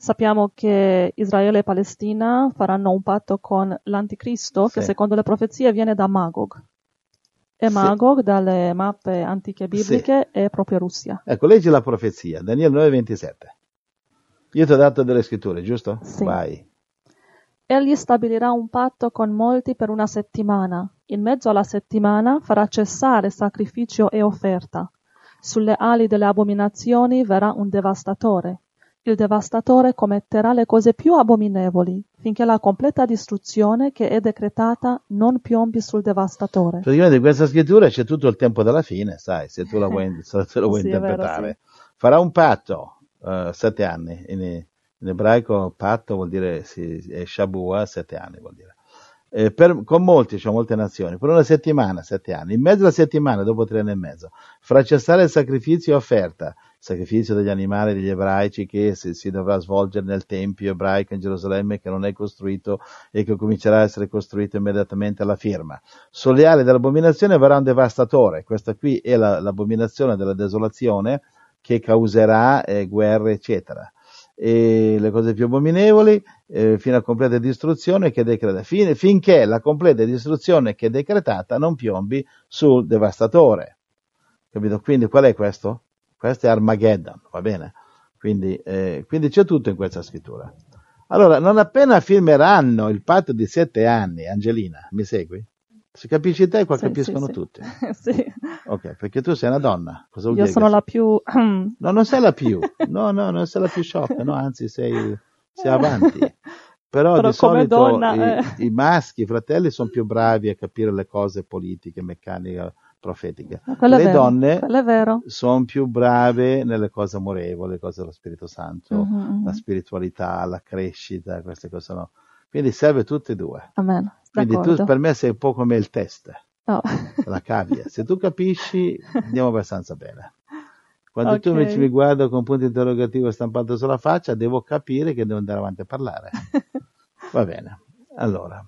Sappiamo che Israele e Palestina faranno un patto con l'Anticristo, che Sì. secondo le profezie viene da Magog. E Sì. Magog, dalle mappe antiche bibliche, è proprio Russia. Ecco, leggi la profezia, Daniele 9:27. Io ti ho dato delle scritture, giusto? Sì. Vai. Egli stabilirà un patto con molti per una settimana. In mezzo alla settimana farà cessare sacrificio e offerta. Sulle ali delle abominazioni verrà un devastatore. Il devastatore commetterà le cose più abominevoli, finché la completa distruzione che è decretata non piombi sul devastatore. Praticamente in questa scrittura c'è tutto il tempo della fine, sai, se tu la vuoi, se lo vuoi Sì, è vero, interpretare. Farà un patto, eh, sette anni, in, in ebraico patto vuol dire, sì, è Shabua, sette anni vuol dire. Eh, per- con molti, cioè molte nazioni, per una settimana, sette anni. In mezzo alla settimana, dopo tre anni e mezzo, farà cessare il sacrificio e offerta, sacrificio degli animali degli ebraici che si, si dovrà svolgere nel Tempio ebraico in Gerusalemme che non è costruito e che comincerà a essere costruito immediatamente alla firma. Sulle ali dell'abominazione verrà un devastatore, questa qui è la- l'abominazione della desolazione che causerà eh, guerre, eccetera. E le cose più abominevoli eh, fino a completa distruzione che decreta, fin- finché la completa distruzione che è decretata non piombi sul devastatore. Capito? Quindi qual è questo? Questo è Armageddon, va bene? Quindi, eh, quindi c'è tutto in questa scrittura. Allora, non appena firmeranno il patto di sette anni, Angelina, mi segui? Se capisci te, qua Sì, capiscono sì, tutti. Sì. Ok, perché tu sei una donna. Cosa vuol Io sono che- la più... No, non sei la più. No, no, non sei la più sciocca, no, anzi sei, sei avanti. Però, Però di solito donna, i, eh. i maschi, i fratelli, sono più bravi a capire le cose politiche, meccaniche, profetiche. Quello le vero, donne sono più brave nelle cose amorevoli, le cose dello Spirito Santo, mhm. la spiritualità, la crescita, queste cose no. Quindi serve tutte e due. Amen. Quindi tu per me sei un po' come il test, Oh. la cavia. Se tu capisci, andiamo abbastanza bene. Quando tu Ok. invece mi guardo con un punto interrogativo stampato sulla faccia, devo capire che devo andare avanti a parlare. Va bene. Allora,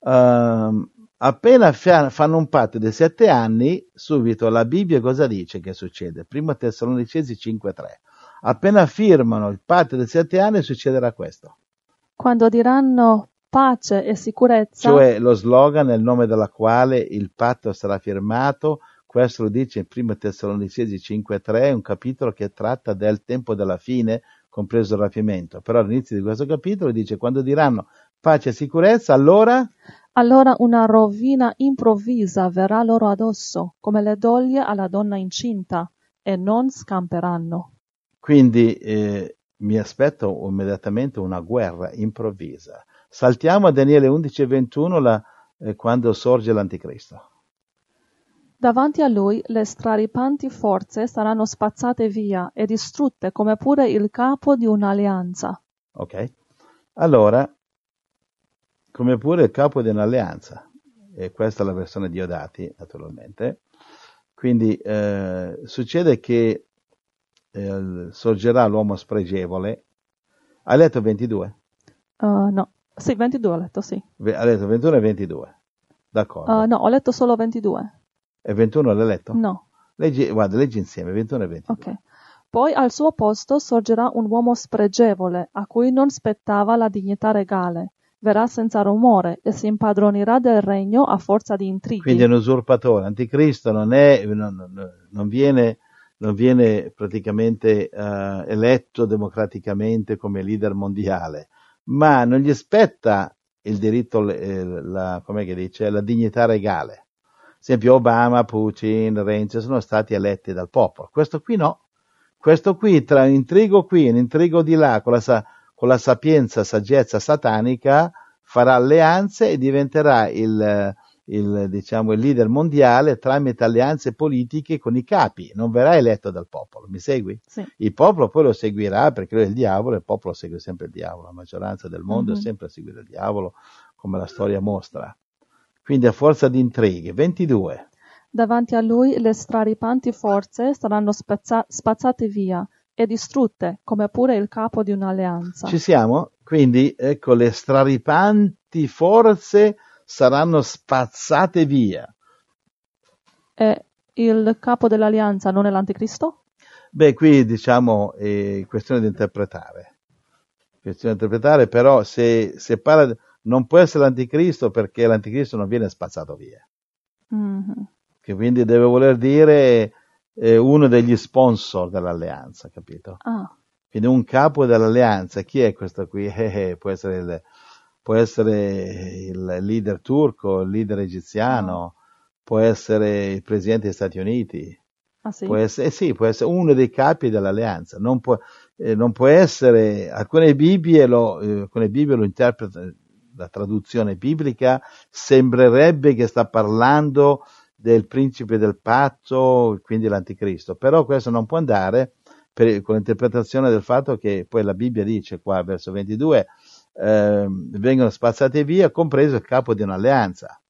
ehm, appena fa- fanno un patto di sette anni, subito la Bibbia cosa dice che succede? Primo Tessalonicesi 5.3. Appena firmano il patto di sette anni succederà questo. Quando diranno pace e sicurezza, Cioè lo slogan nel nome della quale il patto sarà firmato, questo lo dice in 1 Tessalonicesi 5.3, un capitolo che tratta del tempo della fine, compreso il rapimento. Però all'inizio di questo capitolo dice quando diranno pace e sicurezza, allora allora una rovina improvvisa verrà loro addosso, come le doglie alla donna incinta, e non scamperanno. quindi eh, mi aspetto immediatamente una guerra improvvisa. Saltiamo a Daniele 11.21 la- eh, quando sorge l'anticristo. Davanti a lui le straripanti forze saranno spazzate via e distrutte come pure il capo di un'alleanza. Ok? Allora, come pure il capo di un'alleanza, e questa è la versione di Odati, naturalmente, quindi eh, succede che eh, sorgerà l'uomo spregevole. Hai letto 22? Uh, no, sì, 22 ho letto, sì. Ve- Hai letto 21 e 22? D'accordo. Uh, no, ho letto solo 22. E 21 l'hai letto? No, Leggi, guarda, leggi insieme, 21 e 22. ok. Poi al suo posto sorgerà un uomo spregevole, a cui non spettava la dignità regale. Verrà senza rumore e si impadronirà del regno a forza di intrighi. Quindi è un usurpatore. Anticristo non, è, non, non- viene, non viene praticamente eh, eletto democraticamente come leader mondiale, ma non gli spetta il diritto, eh, la, com'è che dice, la dignità regale. Ad esempio Obama, Putin, Renzi sono stati eletti dal popolo. Questo qui no. Questo qui, tra un intrigo qui e un intrigo di là, con la, sa- con la sapienza, saggezza satanica, farà alleanze e diventerà il, il, diciamo, il leader mondiale tramite alleanze politiche con i capi, non verrà eletto dal popolo, mi segui? Sì. Il popolo poi lo seguirà perché lui è il diavolo e il popolo segue sempre il diavolo, la maggioranza del mondo Mhm. è sempre a seguire il diavolo, come la storia mostra. Quindi a forza di intrighe. 22. Davanti a lui le straripanti forze saranno spezza- spazzate via e distrutte, come pure il capo di un'alleanza. Ci siamo? Quindi ecco le straripanti forze saranno spazzate via. E il capo dell'alleanza non è l'anticristo? Beh, qui diciamo è questione di interpretare. questione da interpretare, però se, se parla, non può essere l'anticristo perché l'anticristo non viene spazzato via. Mhm. Che quindi deve voler dire eh, uno degli sponsor dell'alleanza, capito? Ah, Quindi un capo dell'alleanza, chi è questo qui? Eh, eh, può, essere il, può essere il leader turco, il leader egiziano, può essere il presidente degli Stati Uniti, ah sì? può essere, eh sì, può essere uno dei capi dell'alleanza, non può, eh, non può essere, alcune Bibbie lo, eh, alcune Bibbie lo interpretano, la traduzione biblica sembrerebbe che sta parlando del principe del patto, quindi l'anticristo, però questo non può andare per- con l'interpretazione del fatto che poi la Bibbia dice qua, verso 22, ehm, vengono spazzate via, compreso il capo di un'alleanza.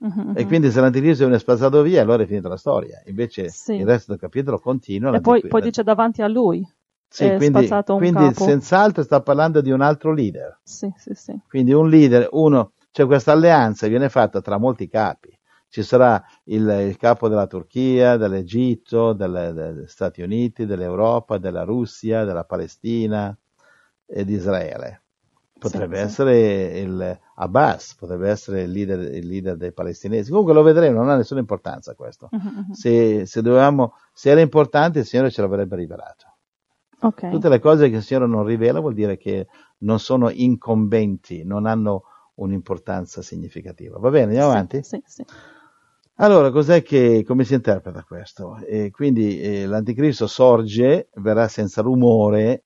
Mhm, E mhm. quindi se l'anticristo viene spazzato via, allora è finita la storia. Invece Sì. il resto del capitolo continua. E poi, poi dice davanti a lui. sì, è quindi, spazzato un quindi senz'altro sta parlando di un altro leader. Sì, sì, sì. Quindi un leader, uno, cioè questa alleanza viene fatta tra molti capi. Ci sarà il, il capo della Turchia, dell'Egitto, delle- degli Stati Uniti, dell'Europa, della Russia, della Palestina e di Israele. Potrebbe Sì, sì. essere il Abbas, potrebbe essere il leader, il leader dei palestinesi. Comunque lo vedremo, non ha nessuna importanza questo. Mhm. Se, se dovevamo, se era importante, il Signore ce l'avrebbe rivelato. Ok. Tutte le cose che il Signore non rivela vuol dire che non sono incombenti, non hanno un'importanza significativa. Va bene, andiamo Sì, avanti? Sì, sì. Allora, cos'è che, come si interpreta questo? E quindi eh, l'anticristo sorge, verrà senza rumore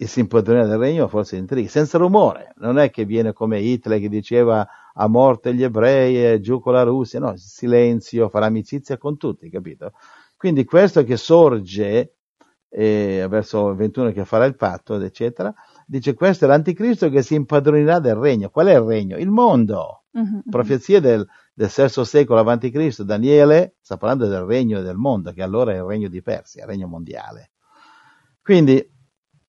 e si impadronerà del regno a forza di intrighi, senza rumore. Non è che viene come Hitler che diceva a morte gli ebrei e giù con la Russia, no, silenzio, farà amicizia con tutti, capito? Quindi questo che sorge eh, verso il 21 che farà il patto, eccetera, dice questo è l'anticristo che si impadronirà del regno. Qual è il regno? Il mondo mhm. profezie del, del VI secolo avanti Cristo, Daniele sta parlando del regno del mondo, che allora è il regno di Persia, il regno mondiale. Quindi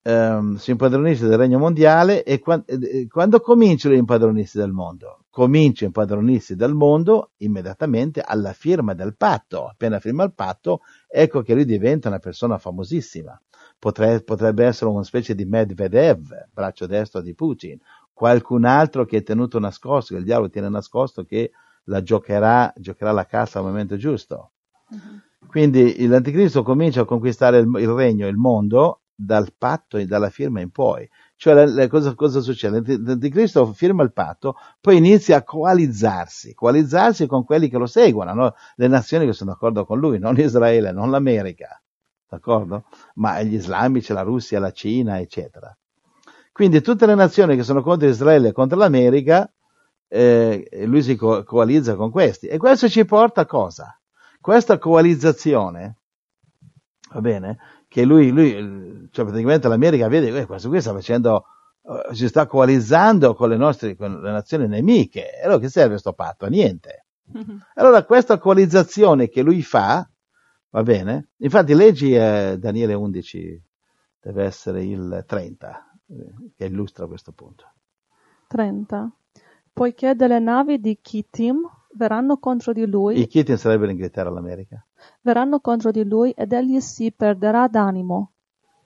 ehm, si impadronisce del regno mondiale e qua- eh, quando cominciano a impadronirsi del mondo? Comincia a impadronirsi del mondo immediatamente alla firma del patto. Appena firma il patto, ecco che lui diventa una persona famosissima. Potre- potrebbe essere una specie di Medvedev, braccio destro di Putin, qualcun altro che è tenuto nascosto, che il diavolo tiene nascosto, che la giocherà, giocherà la cassa al momento giusto. Mhm. Quindi l'anticristo comincia a conquistare il, il regno, il mondo, dal patto e dalla firma in poi. Cioè, la- la- cosa, cosa succede? L'anti- L'anticristo firma il patto, poi inizia a coalizzarsi, coalizzarsi con quelli che lo seguono, no? le nazioni che sono d'accordo con lui, non Israele, non l'America, d'accordo? Ma gli islamici, la Russia, la Cina, eccetera. Quindi tutte le nazioni che sono contro Israele e contro l'America, eh, lui si co- coalizza con questi. E questo ci porta a cosa? Questa coalizzazione, va bene? Che lui, lui cioè praticamente l'America vede che questo qui sta facendo, eh, si sta coalizzando con le nostre, con le nazioni nemiche. E allora che serve questo patto? A niente. Allora questa coalizzazione che lui fa, va bene? Infatti leggi eh, Daniele 11, deve essere il 30, eh, che illustra questo punto. 30. Poiché delle navi di Kittim verranno contro di lui, I Kittim sarebbero l'Inghilterra l'America. verranno contro di lui ed egli si perderà d'animo.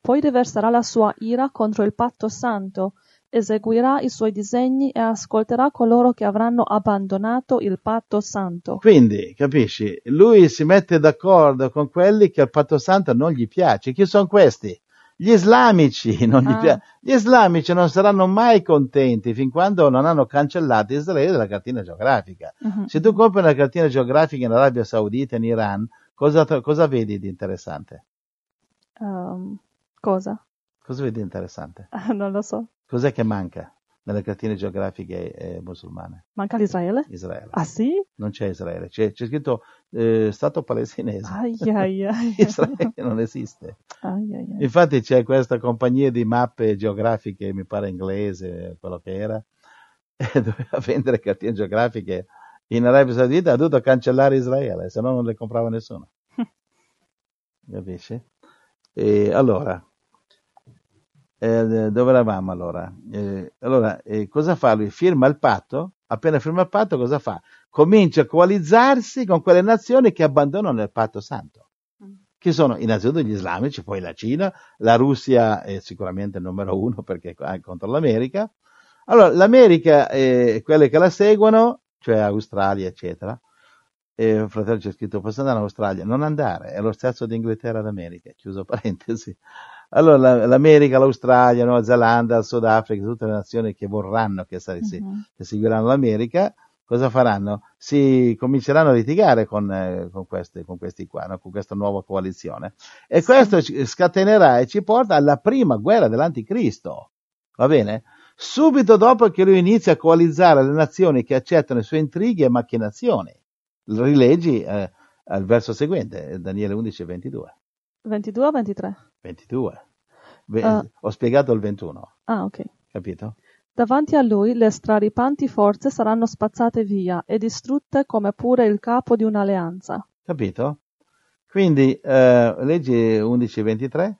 Poi riverserà la sua ira contro il patto santo, eseguirà i suoi disegni e ascolterà coloro che avranno abbandonato il patto santo. Quindi, capisci, lui si mette d'accordo con quelli che al patto santo non gli piace. Chi sono questi? Gli islamici non gli Ah. piace. Gli islamici non saranno mai contenti fin quando non hanno cancellato Israele dalla cartina geografica. Mhm. Se tu compri una cartina geografica in Arabia Saudita, in Iran, cosa, cosa vedi di interessante? Ehm, cosa? Cosa vedi di interessante? non lo so. Cos'è che manca nelle cartine geografiche eh, musulmane? Manca l'Israele? Israele. Ah sì? Non c'è Israele, c'è, c'è scritto eh, Stato palestinese. Ai ai ai. Israele non esiste. Infatti c'è questa compagnia di mappe geografiche, mi pare inglese, quello che era, e doveva vendere cartine geografiche in Arabia Saudita, ha dovuto cancellare Israele, se no non le comprava nessuno. Capisci? E allora, eh, dove eravamo allora? Eh, allora, eh, cosa fa lui? Firma il patto, appena firma il patto cosa fa? Comincia a coalizzarsi con quelle nazioni che abbandonano il patto santo che sono innanzitutto gli islamici, poi la Cina, la Russia è sicuramente il numero uno perché è contro l'America. Allora, l'America e quelle che la seguono, cioè Australia, eccetera, e fratello c'è scritto, posso andare in Australia? Non andare, è lo stesso di Inghilterra d'America, chiuso parentesi. Allora l'America, l'Australia, Nuova Zelanda, il Sudafrica, tutte le nazioni che vorranno che, si, uh-huh. che seguiranno l'America, cosa faranno? Si cominceranno a litigare con, eh, con, questi, con questi, qua, no? con questa nuova coalizione. E sì. questo scatenerà e ci porta alla prima guerra dell'anticristo. Va bene? Subito dopo che lui inizia a coalizzare le nazioni che accettano i suoi intrighi e macchinazioni. Rileggi eh, al verso seguente, Daniele 11, 22. 22 o 23? 22. uh, ho spiegato il 21. Ah, ok. Capito? Davanti a lui le straripanti forze saranno spazzate via e distrutte come pure il capo di un'alleanza. Capito? Quindi, eh, leggi 11.23.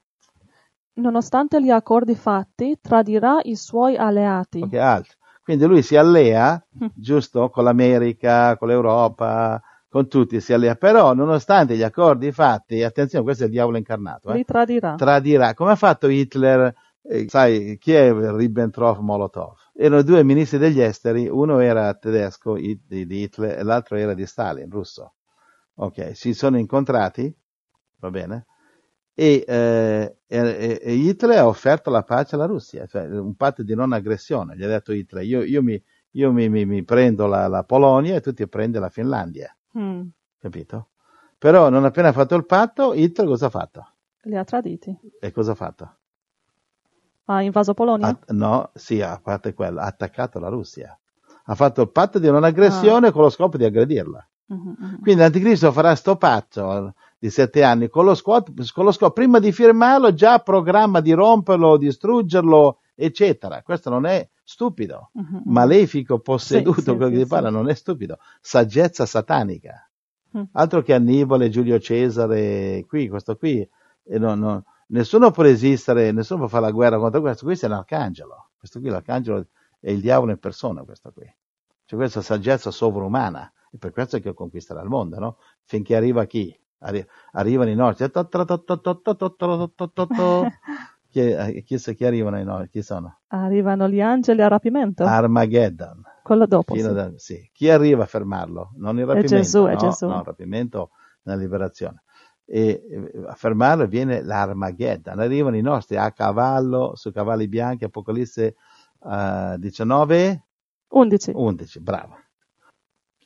Nonostante gli accordi fatti, tradirà i suoi alleati. Ok, altro. Quindi lui si allea, giusto, con l'America, con l'Europa, con tutti si allea, però nonostante gli accordi fatti, attenzione, questo è il diavolo incarnato, eh, li tradirà. tradirà. Come ha fatto Hitler eh, sai chi è Ribbentrop Molotov? Erano due ministri degli esteri, uno era tedesco di Hitler e l'altro era di Stalin, russo. Ok, si sono incontrati, va bene? E, eh, e, e, Hitler ha offerto la pace alla Russia, cioè un patto di non aggressione. Gli ha detto Hitler: Io, io, mi, io mi, mi, mi, prendo la, la, Polonia e tu ti prendi la Finlandia. Mm. Capito? Però non appena fatto il patto, Hitler cosa ha fatto? Li ha traditi. E cosa ha fatto? Ha invaso Polonia? Ha, no, sì, a parte quello, ha attaccato la Russia. Ha fatto il patto di non aggressione ah. con lo scopo di aggredirla. Uh-huh, uh-huh. Quindi l'anticristo farà sto patto di sette anni con lo, scopo, con lo scopo, prima di firmarlo, già programma di romperlo, distruggerlo, eccetera. Questo non è stupido, uh-huh, malefico, posseduto, sì, quello sì, che sì, ti parla, non è stupido. Saggezza satanica. Uh-huh. Altro che Annibale, Giulio Cesare, qui, questo qui, e non, non, nessuno può resistere, nessuno può fare la guerra contro questo, questo è l'arcangelo, questo qui l'arcangelo è il diavolo in persona, questo qui. C'è questa saggezza sovrumana, e per questo che conquisterà il mondo, no? Finché arriva chi? Arri- arrivano i nostri. Chi, chi, chi arrivano i nostri? Chi sono? Arrivano gli angeli a rapimento. Armageddon. Quello dopo. Sì. Da, sì. Chi arriva a fermarlo? Non il rapimento. È Gesù, no, è Gesù. No, il rapimento nella liberazione e a fermarlo viene l'Armageddon. Arrivano i nostri a cavallo, su cavalli bianchi, Apocalisse uh, 19? 11. 11, bravo.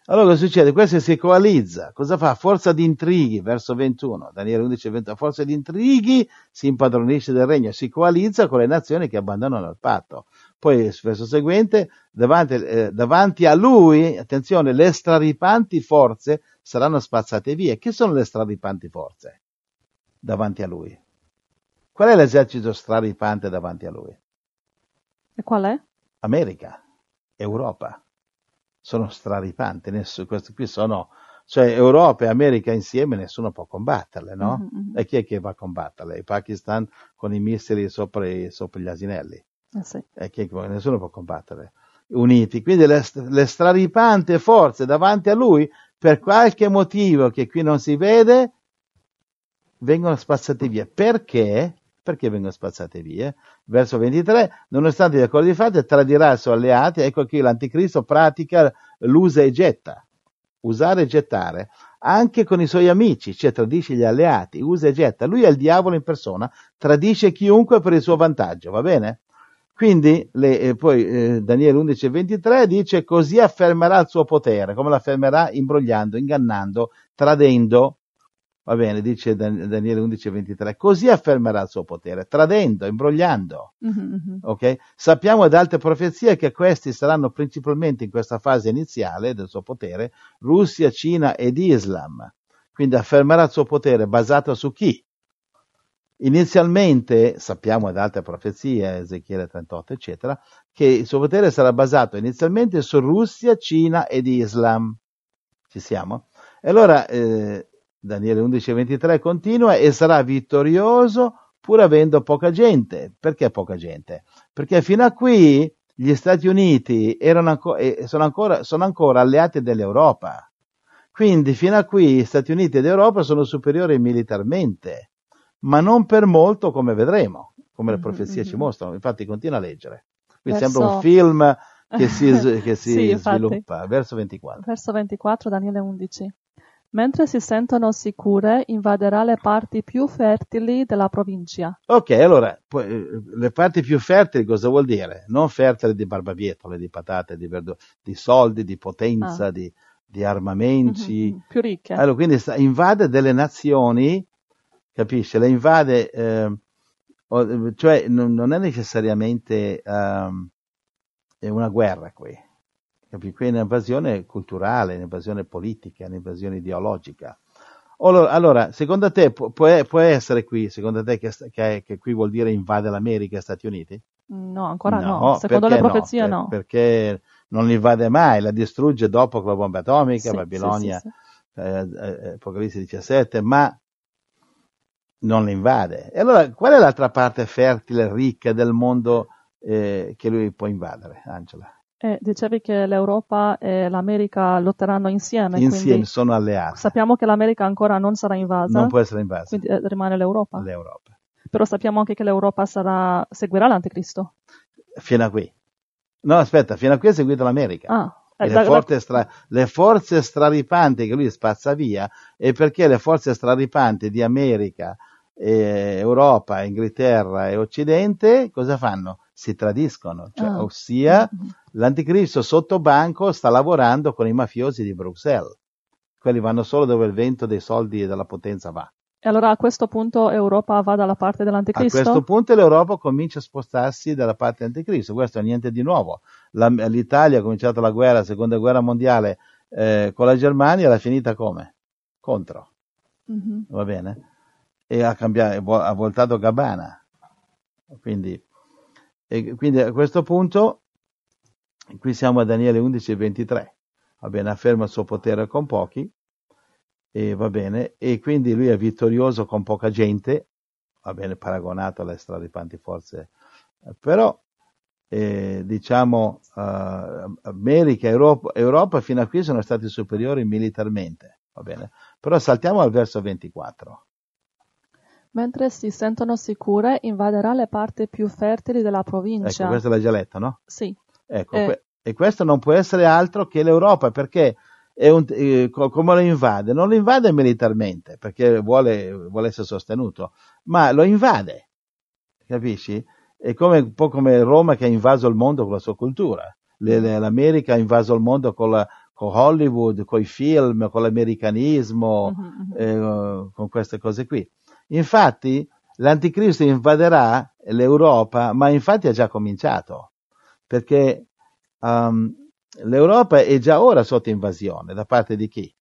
Allora cosa succede? Questo si coalizza, cosa fa? Forza di intrighi, verso 21, Daniele 11, 21, forza di intrighi si impadronisce del regno, si coalizza con le nazioni che abbandonano il patto. Poi, verso seguente, davanti, eh, davanti a lui, attenzione, le straripanti forze saranno spazzate via. Chi sono le straripanti forze davanti a lui? Qual è l'esercito straripante davanti a lui? E qual è? America, Europa. Sono straripanti, nessuno, questi qui sono, cioè Europa e America insieme nessuno può combatterle, no? Mm-hmm. E chi è che va a combatterle? Il Pakistan con i missili sopra, sopra gli asinelli. Eh sì. E chi, nessuno può combatterle. Uniti, quindi le, le straripante forze davanti a lui per qualche motivo che qui non si vede, vengono spazzate via. Perché? Perché vengono spazzate via? Verso 23, nonostante gli accordi fatti, tradirà i suoi alleati, ecco qui l'anticristo pratica l'usa e getta. Usare e gettare anche con i suoi amici, cioè tradisce gli alleati, usa e getta. Lui è il diavolo in persona, tradisce chiunque per il suo vantaggio, va bene? Quindi le, eh, poi eh, Daniele 11:23 dice così affermerà il suo potere, come lo affermerà imbrogliando, ingannando, tradendo. Va bene, dice Dan- Daniele 11:23, così affermerà il suo potere, tradendo, imbrogliando. Mm-hmm. Okay? Sappiamo da altre profezie che questi saranno principalmente in questa fase iniziale del suo potere Russia, Cina ed Islam. Quindi affermerà il suo potere basato su chi? Inizialmente, sappiamo da altre profezie, Ezechiele 38, eccetera, che il suo potere sarà basato inizialmente su Russia, Cina ed Islam. Ci siamo? E allora eh, Daniele 11:23 continua e sarà vittorioso pur avendo poca gente. Perché poca gente? Perché fino a qui gli Stati Uniti erano anco- sono, ancora, sono ancora alleati dell'Europa. Quindi fino a qui Stati Uniti ed Europa sono superiori militarmente, ma non per molto come vedremo, come le Mhm, profezie ci mhm. mostrano. Infatti continua a leggere. Qui Verso- sembra un film che si, che si Sì, sviluppa. Verso 24. Verso 24, Daniele 11. Mentre si sentono sicure, invaderà le parti più fertili della provincia. Ok, allora, poi, eh, le parti più fertili cosa vuol dire? Non fertili di barbabietole, di patate, di verdure, di soldi, di potenza, Ah. di, di armamenti. Mhm, Più ricche. Allora, quindi sta- invade delle nazioni, capisce? Le invade, eh, cioè non, non è necessariamente è una guerra qui, capisci? Qui è un'invasione culturale, un'invasione politica, un'invasione ideologica. Allora, allora, secondo te pu- può, può essere qui, secondo te che, che- che qui vuol dire invade l'America e Stati Uniti? No, ancora no. Secondo perché le profezie Per- no. Perché non li invade mai, la distrugge dopo con la bomba atomica, Sì, Babilonia, sì, sì, eh, eh, Apocalisse 17, ma non li invade. E allora, qual è l'altra parte fertile, ricca del mondo eh, che lui può invadere, Angela? Sì. E dicevi che l'Europa e l'America lotteranno insieme, Insieme sono alleati, sappiamo che l'America ancora non sarà invasa, non può essere invasa quindi eh, rimane l'Europa. l'Europa. Però sappiamo anche che l'Europa sarà, seguirà l'Anticristo. Fino a qui. No, aspetta, fino a qui è seguito l'America. Ah, eh, le, da- forze stra- le forze straripanti che lui spazza via e perché le forze straripanti di America, eh, Europa, Inghilterra e Occidente cosa fanno? Si tradiscono, cioè, Ah. ossia Mhm. l'anticristo sotto banco sta lavorando con i mafiosi di Bruxelles. Quelli vanno solo dove il vento dei soldi e della potenza va. E allora a questo punto Europa va dalla parte A dell'Anticristo? questo punto l'Europa comincia a spostarsi dalla parte dell'anticristo, questo è niente di nuovo. La- L'Italia ha cominciato la guerra, la seconda guerra mondiale eh, con la Germania, l'ha finita come? Contro, Mhm. va bene? E ha cambiato, ha voltato Gabbana. Quindi, e quindi a questo punto, qui siamo a Daniele 11 e 23, va bene, afferma il suo potere con pochi, e va bene, e quindi lui è vittorioso con poca gente, va bene, paragonato alle straripanti forze, però eh, diciamo eh, America Europa, Europa fino a qui sono stati superiori militarmente, va bene, però saltiamo al verso 24. Mentre si sentono sicure, invaderà le parti più fertili della provincia. Ecco, questo l'hai già letto, no? Sì, Ecco, Eh. que- e questo non può essere altro che l'Europa, perché è un- eh, co- come lo invade? Non lo invade militarmente, perché vuole, vuole essere sostenuto, ma lo invade, capisci? È come, un po' come Roma che ha invaso il mondo con la sua cultura. Le- le- L'America ha invaso il mondo con, la- con Hollywood, con i film, con l'americanismo, Mhm, mhm. eh, con queste cose qui. Infatti, l'anticristo invaderà l'Europa, ma infatti ha già cominciato, perché um, l'Europa è già ora sotto invasione da parte di chi?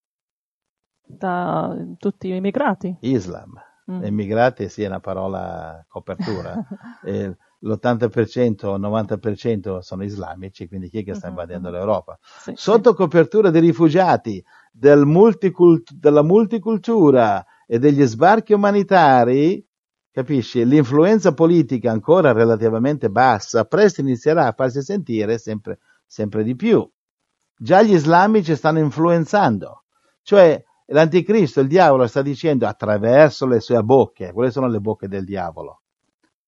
da tutti i immigrati. Islam. Mm. Immigrati sì, è una parola copertura. Eh, L'80%, 90% sono islamici, quindi chi è che sta Mhm, invadendo mhm. l'Europa? Sì, Sotto copertura dei rifugiati, del multicult- della multicultura e degli sbarchi umanitari, capisci? L'influenza politica ancora relativamente bassa, presto inizierà a farsi sentire sempre, sempre di più. Già gli islamici stanno influenzando, cioè l'anticristo, il diavolo sta dicendo attraverso le sue bocche, quelle sono le bocche del diavolo,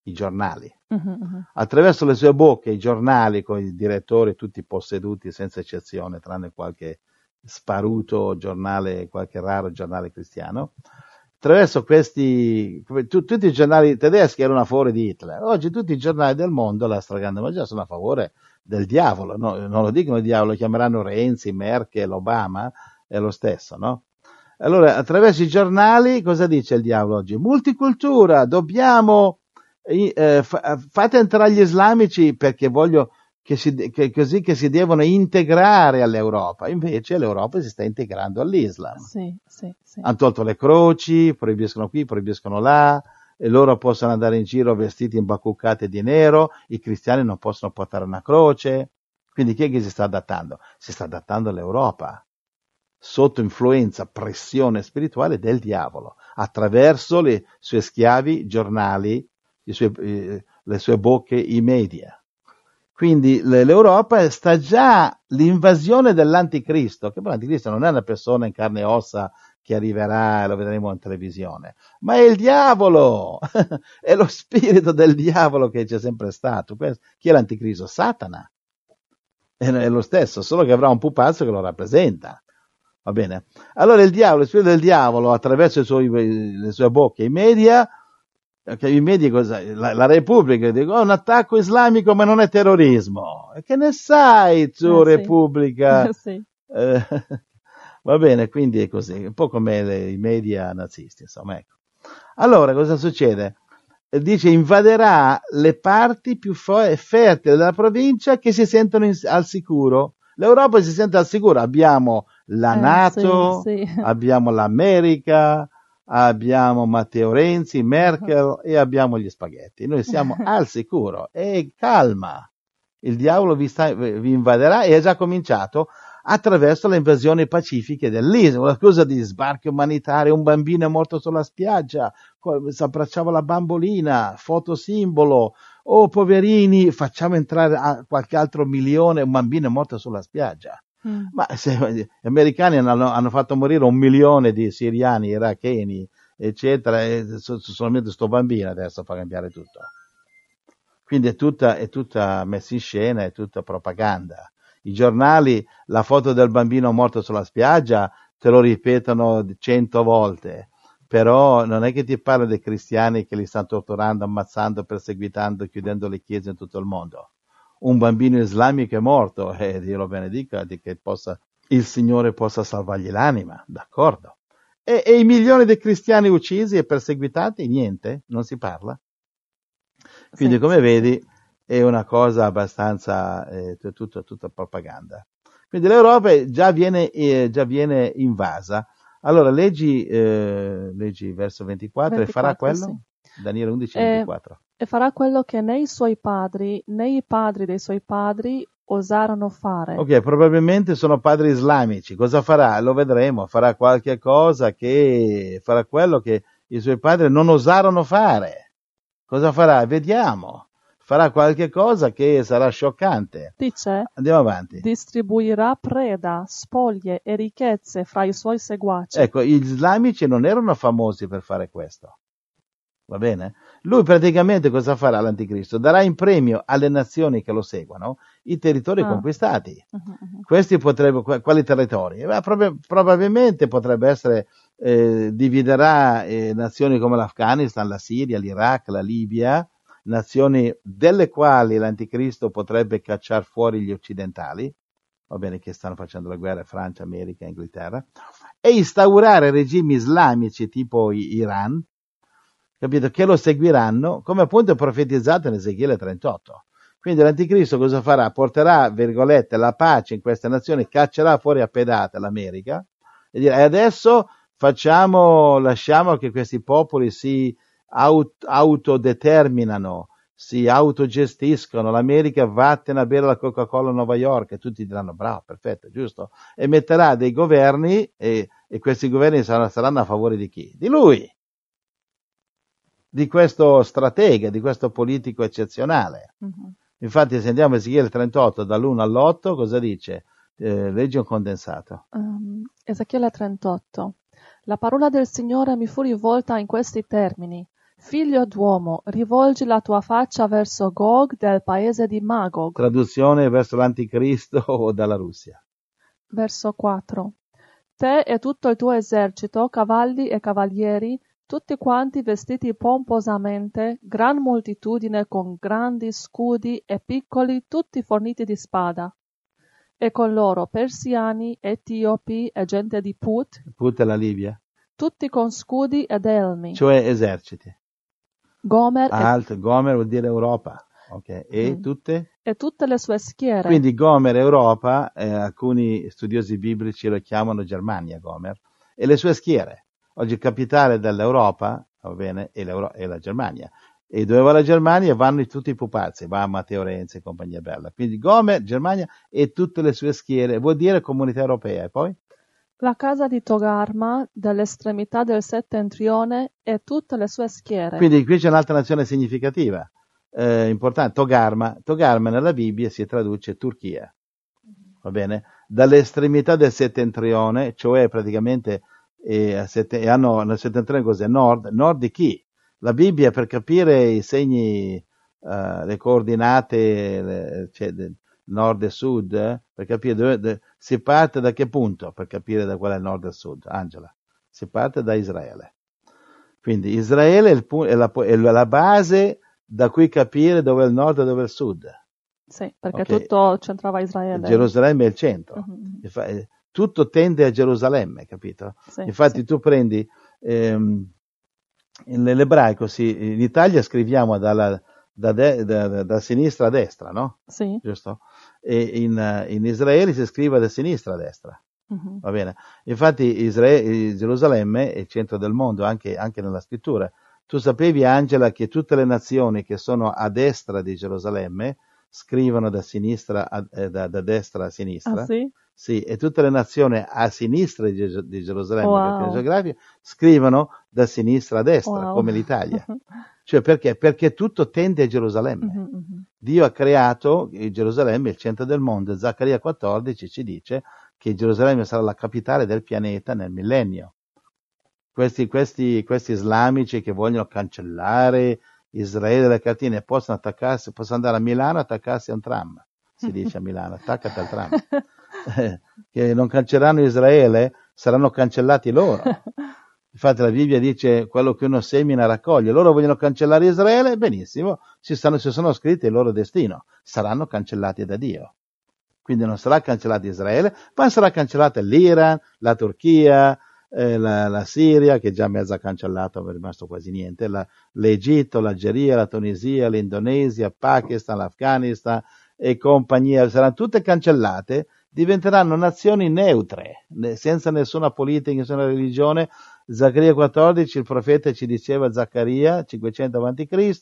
i giornali mhm. attraverso le sue bocche i giornali con i direttori tutti posseduti senza eccezione, tranne qualche sparuto giornale, qualche raro giornale cristiano. Attraverso questi, tu- tutti i giornali tedeschi erano a favore di Hitler. Oggi tutti i giornali del mondo, la stragrande maggioranza, sono a favore del diavolo. No, non lo dicono il diavolo, lo chiameranno Renzi, Merkel, Obama, è lo stesso, no? Allora, attraverso i giornali, cosa dice il diavolo oggi? Multicultura, dobbiamo eh, fa- fate entrare gli islamici perché voglio che si, che, così che si devono integrare all'Europa. Invece l'Europa si sta integrando all'Islam. Sì, sì, sì. Hanno tolto le croci, proibiscono qui, proibiscono là, e loro possono andare in giro vestiti imbacuccati di nero, i cristiani non possono portare una croce. Quindi chi è che si sta adattando? Si sta adattando all'Europa, sotto influenza, pressione spirituale del diavolo, attraverso le sue schiavi giornali, i suoi- eh, le sue bocche, i media. Quindi l'Europa sta già l'invasione dell'anticristo, che poi l'anticristo non è una persona in carne e ossa che arriverà e lo vedremo in televisione, ma è il diavolo, è lo spirito del diavolo che c'è sempre stato. Chi è l'anticristo? Satana. È lo stesso, solo che avrà un pupazzo che lo rappresenta. Va bene? Allora il diavolo, il spirito del diavolo, attraverso suoi, le sue bocche, i media, i media cosa, la, la, Repubblica, dico, oh, un attacco islamico ma non è terrorismo. Che ne sai tu, eh, Repubblica? Sì. Eh, va bene, quindi è così, un po' come le, i media nazisti, insomma, ecco. Allora, cosa succede? Dice invaderà le parti più fertili della provincia che si sentono in, al sicuro. L'Europa si sente al sicuro, abbiamo la eh, Nato, sì, sì. abbiamo l'America, abbiamo Matteo Renzi, Merkel e abbiamo gli spaghetti. Noi siamo al sicuro e calma. Il diavolo vi, sta, vi invaderà e è già cominciato attraverso le invasioni pacifiche dell'isola. La scusa di sbarchi umanitari, un bambino è morto sulla spiaggia, si abbracciava la bambolina, foto simbolo, oh poverini, facciamo entrare qualche altro milione, un bambino è morto sulla spiaggia. Mm. Ma se, gli americani hanno, hanno, fatto morire un milione di siriani, iracheni, eccetera, e solamente questo bambino adesso fa cambiare tutto. Quindi è tutta, è tutta messa in scena, è tutta propaganda. I giornali, la foto del bambino morto sulla spiaggia, te lo ripetono cento volte, però non è che ti parla dei cristiani che li stanno torturando, ammazzando, perseguitando, chiudendo le chiese in tutto il mondo un bambino islamico è morto e Dio lo benedica di che possa, il Signore possa salvargli l'anima, d'accordo. E, e, i milioni di cristiani uccisi e perseguitati, niente, non si parla. Quindi sì, come sì. vedi è una cosa abbastanza, eh, tutta, tutta propaganda. Quindi l'Europa già viene, eh, già viene invasa. Allora leggi, eh, leggi verso 24, 24 e farà quello? Sì. Daniele 11, 24. Eh, e farà quello che né i suoi padri né i padri dei suoi padri osarono fare. Ok, probabilmente sono padri islamici. Cosa farà? Lo vedremo. Farà qualche cosa che farà quello che i suoi padri non osarono fare. Cosa farà? Vediamo. Farà qualche cosa che sarà scioccante. Dice: Andiamo avanti. Distribuirà preda, spoglie e ricchezze fra i suoi seguaci. Ecco, gli islamici non erano famosi per fare questo. Va bene? Lui praticamente cosa farà l'anticristo? Darà in premio alle nazioni che lo seguono i territori ah. conquistati. Uh-huh. Questi potrebbero, quali territori? Beh, prob- probabilmente potrebbe essere, eh, dividerà eh, nazioni come l'Afghanistan, la Siria, l'Iraq, la Libia, nazioni delle quali l'anticristo potrebbe cacciare fuori gli occidentali, va bene che stanno facendo la guerra Francia, America, Inghilterra, e instaurare regimi islamici tipo Iran, capito? Che lo seguiranno, come appunto è profetizzato in Ezechiele 38. Quindi l'anticristo cosa farà? Porterà, virgolette, la pace in queste nazioni, caccerà fuori a pedate l'America e dirà, e adesso facciamo, lasciamo che questi popoli si aut- autodeterminano, si autogestiscono, l'America vattene a bere la Coca-Cola a New York e tutti diranno bravo, perfetto, giusto, e metterà dei governi e, e questi governi saranno, saranno a favore di chi? Di lui di questo stratega, di questo politico eccezionale. Uh-huh. Infatti, se andiamo a Ezechiele 38 dall'1 all'8, cosa dice? Eh, leggi un condensato. Um, Ezechiele 38. La parola del Signore mi fu rivolta in questi termini. Figlio d'uomo, rivolgi la tua faccia verso Gog del paese di Magog. Traduzione verso l'anticristo o dalla Russia. Verso 4. Te e tutto il tuo esercito, cavalli e cavalieri, tutti quanti vestiti pomposamente, gran moltitudine con grandi scudi e piccoli tutti forniti di spada. E con loro persiani, etiopi e gente di Put. Put è la Libia. Tutti con scudi ed elmi. Cioè eserciti. Gomer. Alt, e... Gomer vuol dire Europa. Okay. E mm. tutte? E tutte le sue schiere. Quindi Gomer Europa, eh, alcuni studiosi biblici lo chiamano Germania Gomer, e le sue schiere. Oggi il capitale dell'Europa, va bene, è, è la Germania. E dove va la Germania vanno tutti i pupazzi, va Matteo Renzi e compagnia bella. Quindi Gome, Germania e tutte le sue schiere, vuol dire comunità europea. E poi? La casa di Togarma, dall'estremità del settentrione e tutte le sue schiere. Quindi qui c'è un'altra nazione significativa. eh, importante, Togarma. Togarma nella Bibbia si traduce Turchia, va bene? Dall'estremità del settentrione, cioè praticamente eh, sette, hanno nel settentrione cos'è? Nord, nord di chi? La Bibbia per capire i segni, uh, le coordinate, le, cioè, nord e sud, eh, per capire dove, dove, si parte da che punto per capire da qual è il nord e il sud, Angela? Si parte da Israele. Quindi Israele è, il, è, la, è la base da cui capire dove è il nord e dove è il sud. Sì, perché okay. tutto centrava Israele. Gerusalemme è il centro. Uh-huh. Tutto tende a Gerusalemme, capito? Sì, Infatti sì. tu prendi ehm, nell'ebraico, sì, in Italia scriviamo dalla, da, de, da, da, sinistra a destra, no? Sì. Giusto? E in, in Israele si scrive da sinistra a destra. Uh-huh. Va bene. Infatti Israele, Gerusalemme è il centro del mondo, anche, anche nella scrittura. Tu sapevi, Angela, che tutte le nazioni che sono a destra di Gerusalemme scrivono da, sinistra a, eh, da, da destra a sinistra? Ah, sì? Sì, e tutte le nazioni a sinistra di, di Gerusalemme, wow. scrivono da sinistra a destra, wow. come l'Italia. Cioè perché? Perché tutto tende a Gerusalemme. Uh-huh, Dio ha creato Gerusalemme, il centro del mondo. Zaccaria 14 ci dice che Gerusalemme sarà la capitale del pianeta nel millennio questi, questi, questi islamici che vogliono cancellare Israele dalle cartine possono attaccarsi, possono andare a Milano e attaccarsi a un tram, si dice a Milano, attaccati al tram. che non cancelleranno Israele, saranno cancellati loro. Infatti la Bibbia dice quello che uno semina raccoglie. Loro vogliono cancellare Israele, benissimo, si, stanno, si sono scritti il loro destino, saranno cancellati da Dio. Quindi non sarà cancellato Israele, ma sarà cancellata l'Iran, la Turchia, eh, la, la, Siria che è già mezza cancellata, non è rimasto quasi niente, la, l'Egitto, l'Algeria, la Tunisia, l'Indonesia, il Pakistan, l'Afghanistan e compagnia, saranno tutte cancellate, diventeranno nazioni neutre, senza nessuna politica, nessuna religione. Zaccaria 14, il profeta ci diceva, Zaccaria 500 a.C.,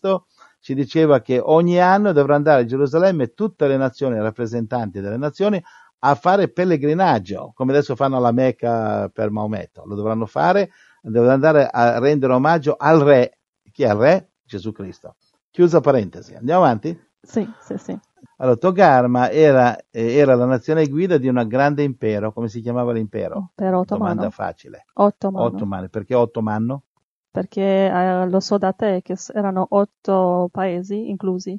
ci diceva che ogni anno dovrà andare a Gerusalemme tutte le nazioni, rappresentanti delle nazioni, a fare pellegrinaggio, come adesso fanno alla Mecca per Maometto, lo dovranno fare, dovranno andare a rendere omaggio al re. Chi è il re? Gesù Cristo. Chiusa parentesi, andiamo avanti? Sì, sì, sì. Allora, Togarma era, era, la nazione guida di un grande impero, come si chiamava l'impero? Impero ottomano. Domanda facile. Ottomano. Ottomano. Perché ottomano? Perché eh, lo so da te che erano otto paesi inclusi.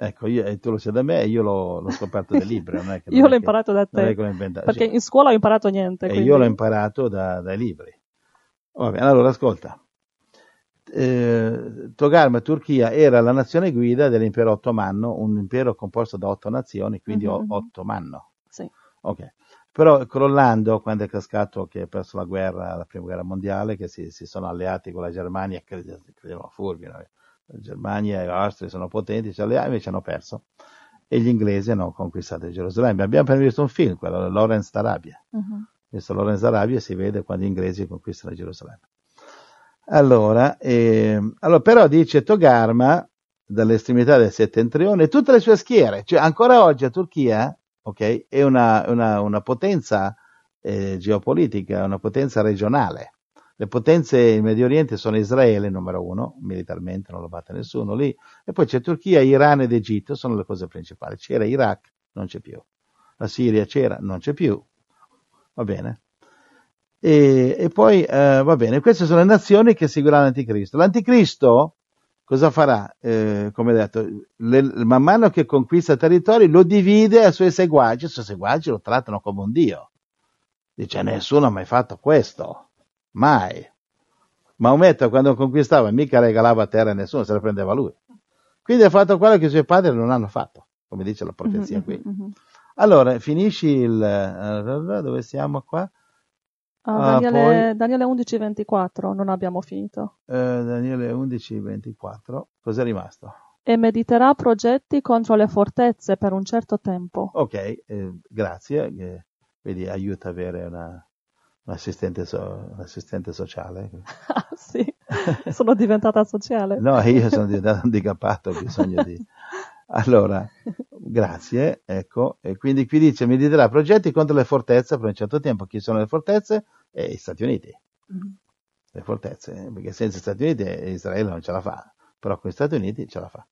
Ecco, io, tu lo sai da me e io l'ho, l'ho scoperto dai libri. Non è che, io l'ho imparato da te. Perché in scuola ho imparato niente. E quindi... io l'ho imparato da, dai libri. Vabbè, allora ascolta. Eh, Togarma, Turchia, era la nazione guida dell'impero ottomano, un impero composto da otto nazioni, quindi mm-hmm. ottomano. Sì. Ok. Però crollando, quando è cascato che ha perso la guerra, la prima guerra mondiale, che si, si sono alleati con la Germania, credevano furbi, no? Germania e l'Austria sono potenti, le invece hanno perso e gli inglesi hanno conquistato Gerusalemme. Abbiamo appena visto un film, quello Lawrence d'Arabia. Uh-huh. Visto Lawrence d'Arabia si vede quando gli inglesi conquistano Gerusalemme. Allora, eh, allora, però dice Togarma, dall'estremità del settentrione, tutte le sue schiere, cioè ancora oggi la Turchia okay, è una, una, una potenza eh, geopolitica, una potenza regionale. Le potenze in Medio Oriente sono Israele, numero uno, militarmente non lo batte nessuno lì, e poi c'è Turchia, Iran ed Egitto, sono le cose principali. C'era Iraq, non c'è più. La Siria c'era, non c'è più. Va bene. E, e poi, eh, va bene, queste sono le nazioni che seguiranno l'Anticristo. L'Anticristo cosa farà? Eh, come detto, le, man mano che conquista territori lo divide ai suoi seguaci, i suoi seguaci lo trattano come un dio. Dice, nessuno ha mai fatto questo. Mai. Maometto quando conquistava mica regalava terra a nessuno, se la prendeva lui. Quindi ha fatto quello che i suoi padri non hanno fatto, come dice la profezia qui. Allora, finisci il... Eh, dove siamo qua? Ah, ah, Daniele, poi, Daniele 11:24, non abbiamo finito. Eh, Daniele 11:24, cos'è rimasto? E mediterà progetti contro le fortezze per un certo tempo. Ok, eh, grazie, vedi, aiuta avere una, un assistente, so, sociale. Ah, sì, sono diventata sociale. no, io sono diventato handicappato, ho bisogno di... Allora, grazie, ecco, e quindi qui dice, mi dirà progetti contro le fortezze per un certo tempo. Chi sono le fortezze? E gli Stati Uniti. Mm-hmm. Le fortezze, perché senza gli Stati Uniti Israele non ce la fa, però con gli Stati Uniti ce la fa.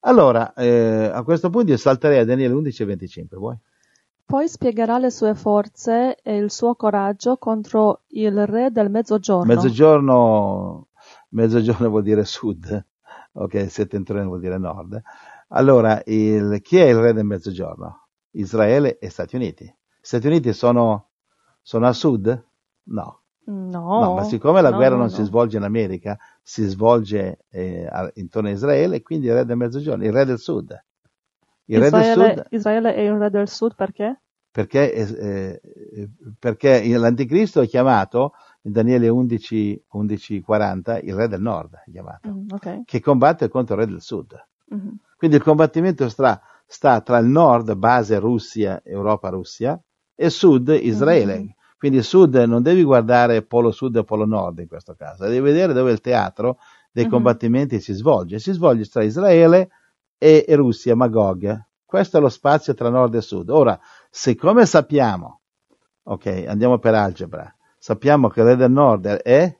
Allora, eh, a questo punto io salterei a Daniele 11 e 25, vuoi? Poi spiegherà le sue forze e il suo coraggio contro il re del mezzogiorno. Mezzogiorno, mezzogiorno vuol dire sud, ok, settentrione vuol dire nord. Allora, il- chi è il re del mezzogiorno? Israele e Stati Uniti. Stati Uniti sono, sono a sud? No. No, No, ma siccome la no, guerra no, non no. si svolge in America, si svolge eh, a- intorno a Israele, quindi il re del mezzogiorno, il re del sud. Il re del Israele, sud Israele è il re del sud perché? perché, eh, perché l'anticristo è chiamato in Daniele 11, 11:40 il re del nord, è chiamato, Mm, ok. che combatte contro il re del sud. Mhm. Quindi il combattimento sta, sta tra il nord, base Russia, Europa-Russia, e sud, Israele. Mhm. Quindi sud non devi guardare polo sud e polo nord in questo caso, devi vedere dove il teatro dei Mhm. combattimenti si svolge. Si svolge tra Israele e, e Russia, Magog. Questo è lo spazio tra nord e sud. Ora, siccome sappiamo, ok, andiamo per algebra, sappiamo che re del nord è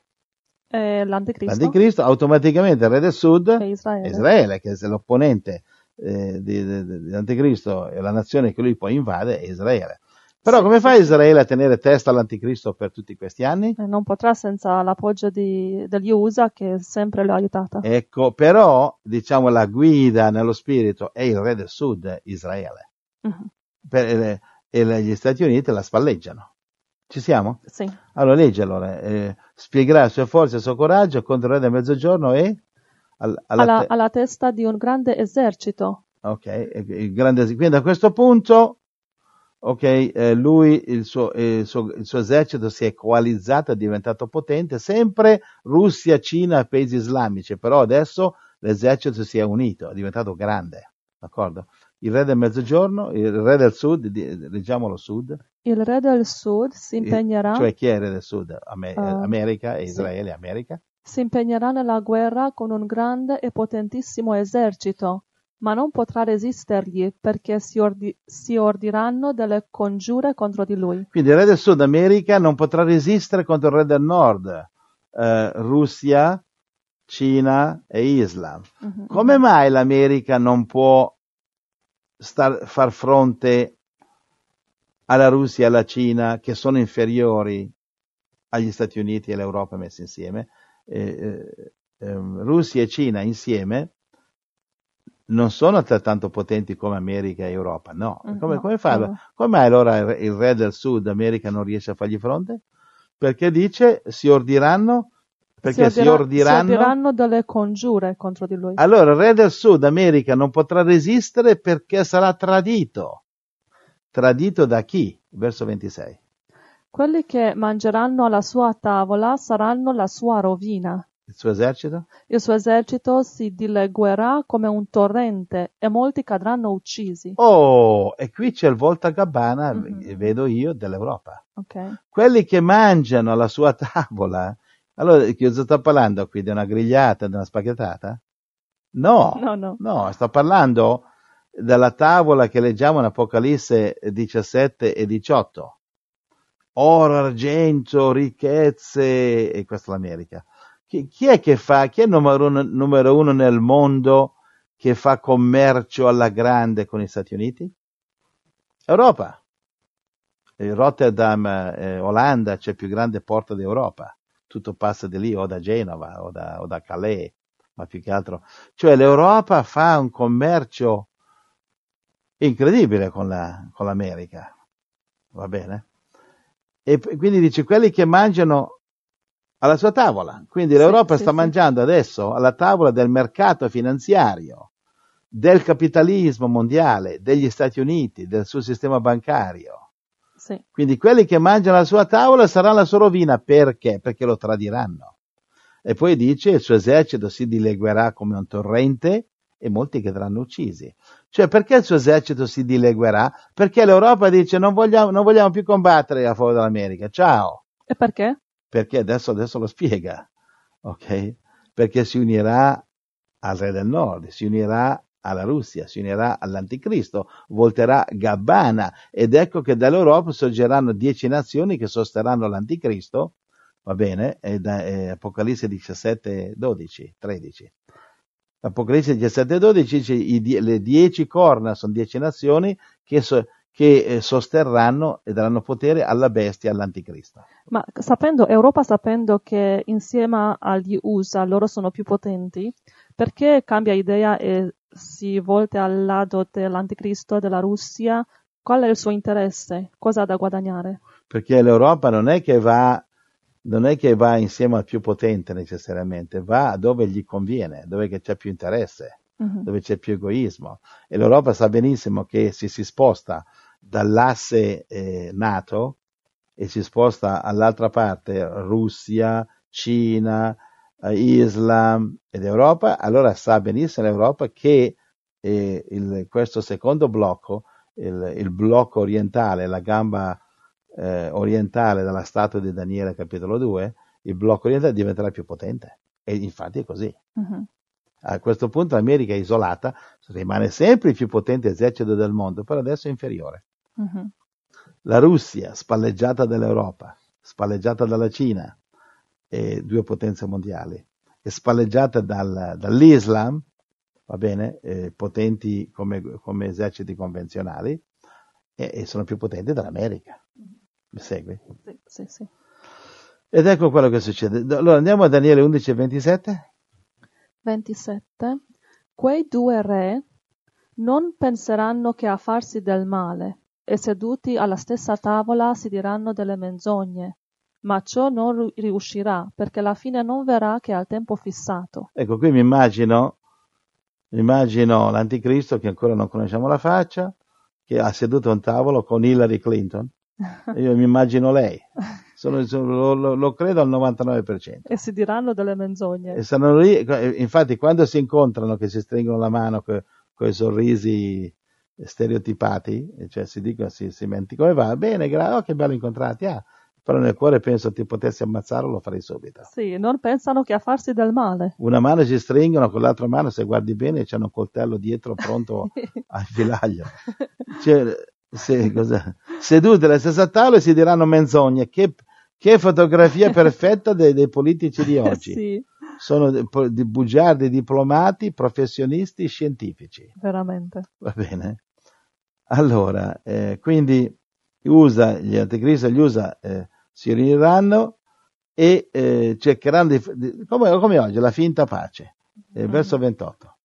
E l'anticristo l'anticristo, automaticamente il re del sud è Israele. Israele, che è l'opponente eh, di- di- dell'anticristo e la nazione che lui poi invade è Israele. Però Sì, come fa. Israele a tenere testa all'anticristo per tutti questi anni? E non potrà senza l'appoggio di- degli USA che sempre l'ha aiutata. Ecco, però, diciamo, la guida nello spirito è il re del sud, Israele. Mhm. Per- e, e gli Stati Uniti la spalleggiano. Ci siamo? Sì. Allora leggi allora, eh, spiegherà le sue forze e il suo coraggio contro il re del mezzogiorno e al- alla Alla, te- alla testa di un grande esercito. Ok, il grande, quindi a questo punto, ok, eh, lui, il suo, eh, il, suo, il suo esercito si è coalizzato, è diventato potente, sempre Russia, Cina, paesi islamici, però adesso l'esercito si è unito, è diventato grande, d'accordo? Il re del mezzogiorno, il re del sud, leggiamolo sud, Il re del sud si impegnerà, cioè chi è il re del sud? Ame- Eh, America, e sì. Israele, America? si impegnerà nella guerra con un grande e potentissimo esercito, ma non potrà resistergli perché si, ordi- si ordiranno delle congiure contro di lui. Quindi il re del Sud America non potrà resistere contro il re del Nord, eh, Russia, Cina e Islam. Mhm. Come mai l'America non può star- far fronte alla Russia e alla Cina che sono inferiori agli Stati Uniti e all'Europa messi insieme? Eh, eh, Russia e Cina insieme non sono altrettanto potenti come America e Europa, no. Mm, Come, no, come fa? no. Come allora il re del Sud America non riesce a fargli fronte? Perché dice si ordiranno, perché si, ordira- ordiranno, si ordiranno delle congiure contro di lui. allora il re del Sud America non potrà resistere perché sarà tradito. Tradito da chi? Verso 26. Quelli che mangeranno alla sua tavola saranno la sua rovina. Il suo esercito? Il suo esercito si dileguerà come un torrente e molti cadranno uccisi. Oh, e qui c'è il voltagabbana, Mhm. vedo io, dell'Europa. Ok? Quelli che mangiano alla sua tavola, allora che cosa sto parlando qui? Di una grigliata, di una spaghettata? No, No, no. no, sto parlando della tavola che leggiamo in Apocalisse 17 e 18. Oro, argento, ricchezze, e questa è l'America. Chi, chi è che fa, chi è il numero uno, numero uno nel mondo che fa commercio alla grande con gli Stati Uniti? Europa. Rotterdam, eh, Olanda, c'è più grande porto d'Europa. Tutto passa di lì, o da Genova, o da, o da Calais, ma più che altro. Cioè l'Europa fa un commercio incredibile con, la, con l'America. Va bene? E quindi dice quelli che mangiano alla sua tavola. Quindi l'Europa sì, sta sì. mangiando adesso alla tavola del mercato finanziario, del capitalismo mondiale, degli Stati Uniti, del suo sistema bancario. Sì. Quindi quelli che mangiano alla sua tavola saranno la sua rovina. Perché? Perché lo tradiranno. E poi dice il suo esercito si dileguerà come un torrente e molti cadranno uccisi. Cioè perché il suo esercito si dileguerà? Perché l'Europa dice non vogliamo, non vogliamo più combattere a favore dell'America. Ciao. E perché? Perché adesso, adesso lo spiega. Ok? Perché si unirà al re del nord, si unirà alla Russia, si unirà all'anticristo, volterà Gabbana ed ecco che dall'Europa sorgeranno dieci nazioni che sosterranno l'anticristo, va bene, e da, eh, Apocalisse 17, 12, 13. Apocalisse 17,12 dice i le dieci corna sono dieci nazioni che, so- che, eh, sosterranno e daranno potere alla bestia all'anticristo. Ma sapendo, Europa sapendo che insieme agli USA loro sono più potenti, perché cambia idea e si volta al lato dell'anticristo, della Russia? Qual è il suo interesse? Cosa ha da guadagnare? Perché l'Europa non è che va, non è che va insieme al più potente necessariamente, va dove gli conviene, dove c'è più interesse, Mhm. dove c'è più egoismo. E l'Europa sa benissimo che se si sposta dall'asse eh, NATO e si sposta all'altra parte, Russia, Cina, Islam ed Europa, allora sa benissimo l'Europa che eh, il- questo secondo blocco, il, il blocco orientale, la gamba eh, orientale della statua di Daniele capitolo 2, il blocco orientale diventerà più potente. E infatti è così. Mhm. A questo punto l'America è isolata, rimane sempre il più potente esercito del mondo, però adesso è inferiore. Mhm. La Russia, spalleggiata dall'Europa, spalleggiata dalla Cina, e due potenze mondiali, e spalleggiata dal- dall'Islam, va bene, eh, potenti come, come eserciti convenzionali, e, e sono più potenti dell'America. Mi segui? Sì, sì, sì. Ed ecco quello che succede. Allora andiamo a Daniele 11 e 27. 27. Quei due re non penseranno che a farsi del male, e seduti alla stessa tavola si diranno delle menzogne. Ma ciò non riuscirà, perché la fine non verrà che al tempo fissato. Ecco, qui mi immagino, mi immagino l'anticristo che ancora non conosciamo la faccia, che ha seduto a un tavolo con Hillary Clinton. Io mi immagino lei. Sono- sono- lo, lo- credo al 99%. e si diranno delle menzogne. E stanno lì, infatti, quando si incontrano, che si stringono la mano con i sorrisi stereotipati, cioè si dicono, si, si menti come va, bene, gra- oh, che bello incontrati, ah. Però nel cuore penso ti potessi ammazzarlo, lo farei subito. Sì, non pensano che a farsi del male. Una mano si stringono, con l'altra mano, se guardi bene, c'è un coltello dietro pronto a infilarglielo. Cioè, cosa- seduti alla stessa tavola si diranno menzogne. Che, che fotografia perfetta dei, dei politici di oggi. sì, Sono di, di bugiardi, diplomati, professionisti, scientifici. veramente. Va bene? Allora, eh, quindi USA, gli anticristi e gli USA eh, si riuniranno e eh, cercheranno di, di- come, come oggi, la finta pace. Eh, verso 28.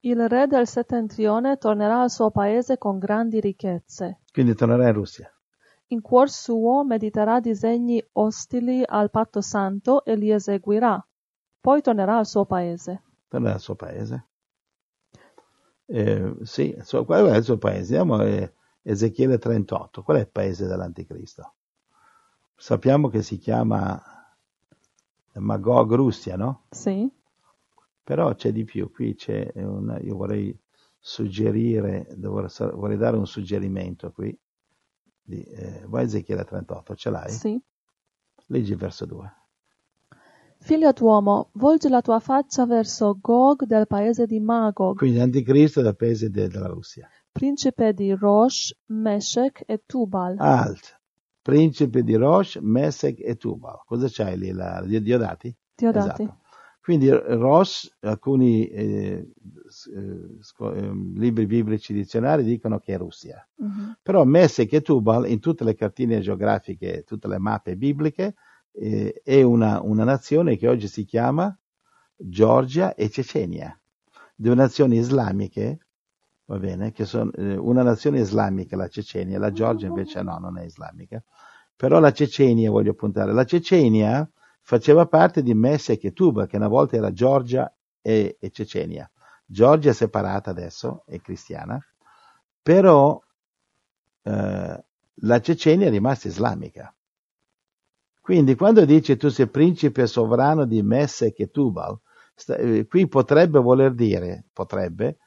Il re del settentrione tornerà al suo paese con grandi ricchezze. Quindi tornerà in Russia. In cuor suo mediterà disegni ostili al patto santo e li eseguirà. Poi tornerà al suo paese. tornerà al suo paese. Eh, sì, qual è il suo paese? Andiamo a Ezechiele 38. Qual è il paese dell'anticristo? Sappiamo che si chiama Magog Russia, no? Sì, Però c'è di più. Qui c'è un, io vorrei suggerire, vorrei dare un suggerimento qui. Di, eh, vai Ezechiele 38, ce l'hai? sì. Leggi il verso 2. Figlio d'uomo, volgi la tua faccia verso Gog del paese di Magog, Quindi l'anticristo è del paese de- della Russia. principe di Rosh, Meshech e Tubal. Alt, principe di Rosh, Mesech e Tubal. Cosa c'hai lì? La, Diodati? Diodati. Esatto. Quindi Rosh, alcuni eh, eh, ehm, libri biblici dizionari dicono che è Russia. Mhm. Però Mesech e Tubal, in tutte le cartine geografiche, tutte le mappe bibliche, eh, è una, una nazione che oggi si chiama Georgia e Cecenia. Due nazioni islamiche, va bene, che sono eh, una nazione islamica, la Cecenia, la Georgia invece no, non è islamica. Però la Cecenia, voglio puntare, la Cecenia faceva parte di Mesech e Tubal, che una volta era Georgia e, e Cecenia. Georgia è separata adesso, è cristiana, però eh, la Cecenia è rimasta islamica. Quindi quando dice tu sei principe sovrano di Messec e Tubal, sta- eh, qui potrebbe voler dire, potrebbe,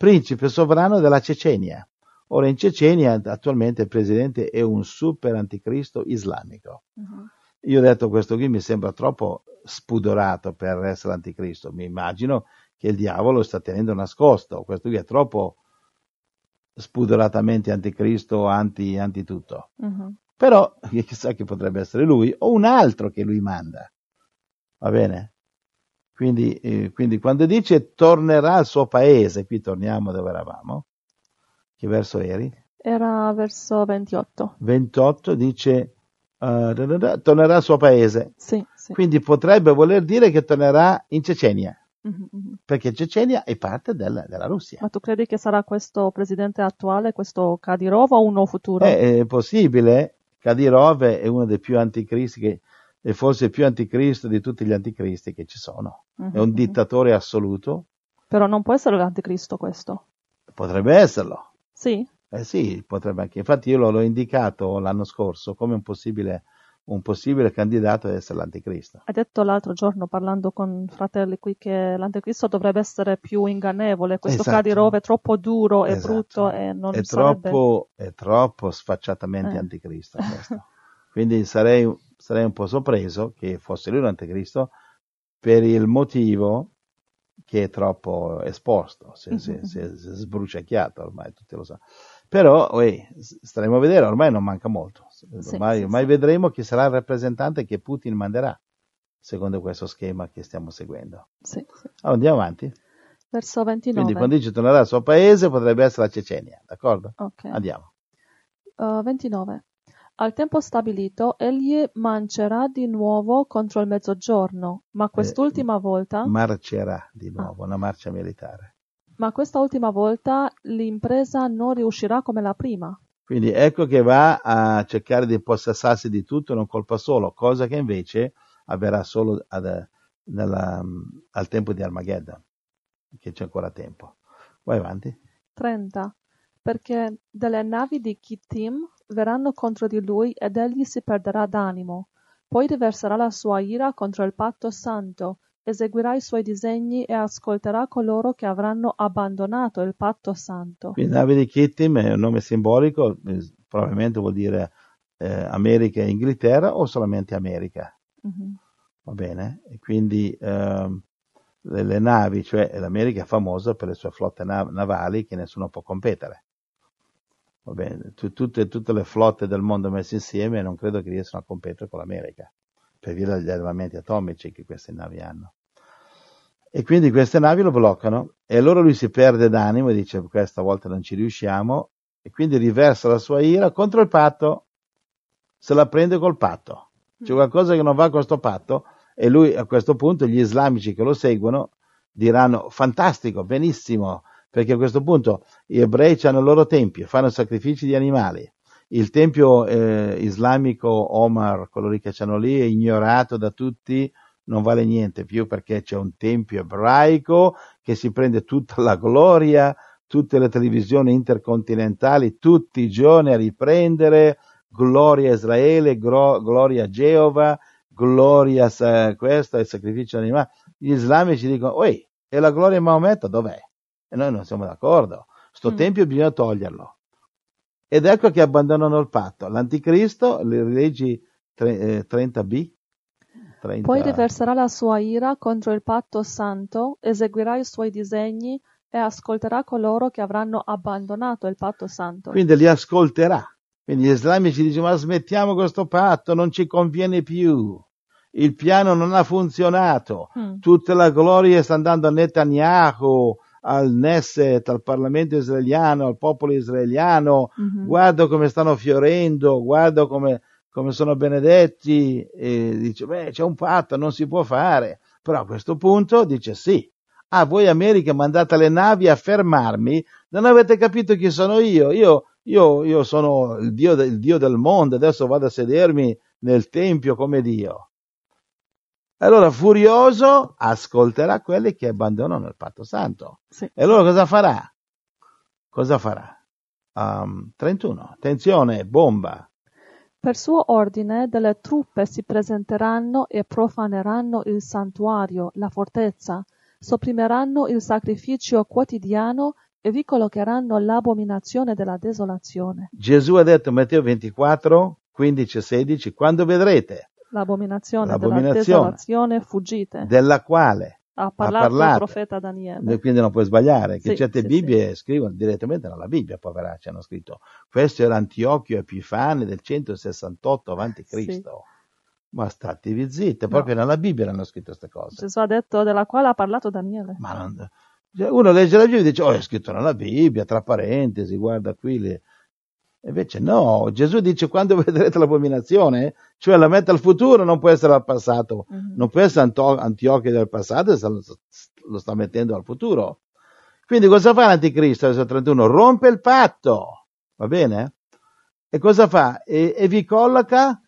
principe sovrano della Cecenia. Ora in Cecenia attualmente il presidente è un super anticristo islamico. Mhm. Io ho detto questo qui mi sembra troppo spudorato per essere anticristo. Mi immagino che il diavolo sta tenendo nascosto. Questo qui è troppo spudoratamente anticristo, anti, anti tutto. Mhm. Però chissà che potrebbe essere lui o un altro che lui manda. Va bene? Quindi, eh, quindi quando dice tornerà al suo paese, qui torniamo dove eravamo, che verso eri? Era verso 28. 28 dice uh, tornerà al suo paese. Sì, sì. Quindi potrebbe voler dire che tornerà in Cecenia, Mhm, mhm. perché Cecenia è parte del- della Russia. Ma tu credi che sarà questo presidente attuale, questo Kadyrov o uno futuro? È, è possibile, Kadyrov è uno dei più anticristi, che, è forse più anticristo di tutti gli anticristi che ci sono. Mhm, È un mhm. dittatore assoluto, Però non può essere l'anticristo questo. potrebbe esserlo. Sì? Eh sì, potrebbe anche. Infatti io l'ho, indicato l'anno scorso come un possibile, un possibile candidato ad essere l'anticristo. Hai detto l'altro giorno parlando con fratelli qui che l'anticristo dovrebbe essere più ingannevole, questo Esatto. Kadyrov è troppo duro e Esatto. brutto e non è, sarebbe... troppo, è troppo sfacciatamente Eh. anticristo questo. Quindi sarei, sarei un po' sorpreso che fosse lui l'anticristo per il motivo che è troppo esposto, si, è è sbruciacchiato ormai, tutti lo sanno. Però uè, staremo a vedere, ormai non manca molto. Ormai, sì, ormai sì. vedremo chi sarà il rappresentante che Putin manderà, secondo questo schema che stiamo seguendo. Allora, andiamo avanti. Verso 29. Quindi quando dice tornerà al suo paese potrebbe essere la Cecenia, d'accordo? Ok. Andiamo. Uh, 29. Al tempo stabilito egli mancerà di nuovo contro il mezzogiorno, ma quest'ultima volta, marcerà di Ah. nuovo, una marcia militare. ma questa ultima volta l'impresa non riuscirà come la prima. Quindi ecco che va a cercare di possessarsi di tutto in un colpo solo, cosa che invece avverrà solo ad- nella- al tempo di Armageddon, che c'è ancora tempo. Vai avanti. 30. Perché delle navi di Kittim verranno contro di lui ed egli si perderà d'animo. Poi riverserà la sua ira contro il patto santo, eseguirà i suoi disegni e ascolterà coloro che avranno abbandonato il patto santo. Quindi nave di Kittim è un nome simbolico, eh, probabilmente vuol dire eh, America e Inghilterra o solamente America. Mhm. va bene? E quindi ehm, le, le navi, cioè l'America è famosa per le sue flotte nav- navali che nessuno può competere. Bene? Tu- tutte, tutte le flotte del mondo messe insieme non credo che riescano a competere con l'America, per via degli armamenti atomici che queste navi hanno. E quindi queste navi lo bloccano e allora lui si perde d'animo e dice questa volta non ci riusciamo e quindi riversa la sua ira contro il patto, se la prende col patto. C'è qualcosa che non va con questo patto e lui a questo punto gli islamici che lo seguono diranno fantastico, benissimo, perché a questo punto gli ebrei hanno il loro tempio, fanno sacrifici di animali. Il tempio eh, islamico Omar, lì che hanno lì, è ignorato da tutti, non vale niente più perché c'è un tempio ebraico che si prende tutta la gloria, tutte le televisioni intercontinentali tutti i giorni a riprendere gloria a Israele, gro- gloria a Geova, gloria a sa- questo, il sacrificio animale. Gli islamici dicono, oi, e la gloria di Maometto dov'è? E noi non siamo d'accordo. Sto Mm. tempio bisogna toglierlo. Ed ecco che abbandonano il patto. L'anticristo, le leggi tre- eh, 30b, 30 Poi riverserà la sua ira contro il patto santo, eseguirà i suoi disegni e ascolterà coloro che avranno abbandonato il patto santo. quindi li ascolterà. Quindi gli islamici dicono, ma smettiamo questo patto, non ci conviene più. Il piano non ha funzionato. Mm. tutta la gloria sta andando a Netanyahu, al Nesset, al Parlamento israeliano, al popolo israeliano, Mhm. guarda come stanno fiorendo, guarda come, come sono benedetti, e dice, beh, c'è un patto, non si può fare. Però a questo punto dice sì. Ah, voi America mandate le navi a fermarmi, non avete capito chi sono io? Io, io, io sono il Dio, del- il Dio del mondo, adesso vado a sedermi nel Tempio come Dio. Allora, furioso, ascolterà quelli che abbandonano il patto santo. Sì. E allora cosa farà? Cosa farà? Um, 31. Attenzione, bomba. Per suo ordine delle truppe si presenteranno e profaneranno il santuario, la fortezza, sopprimeranno il sacrificio quotidiano e vi collocheranno l'abominazione della desolazione. Gesù ha detto, Matteo 24, 15 e 16, quando vedrete L'abominazione, della L'abominazione. desolazione fuggite. della quale, ha parlato parlato. il profeta Daniele. quindi non puoi sbagliare, che Sì, certe sì, Bibbie scrivono direttamente nella Bibbia, poveracci, hanno scritto, questo era Antiochio Epifane del 168 avanti Sì. Cristo. Ma statevi zitte, proprio nella Bibbia hanno scritto queste cose. Gesù ha detto della quale ha parlato Daniele. Ma non- cioè, uno legge la Bibbia e dice, oh, è scritto nella Bibbia, tra parentesi, guarda qui. Le... Invece no, Gesù dice quando vedrete l'abominazione, cioè la mette al futuro, non può essere al passato. Mhm. Non può essere Antiochia del passato, lo sta mettendo al futuro. Quindi cosa fa l'anticristo? Verso 31? Rompe il patto, va bene? E cosa fa? E, e vi colloca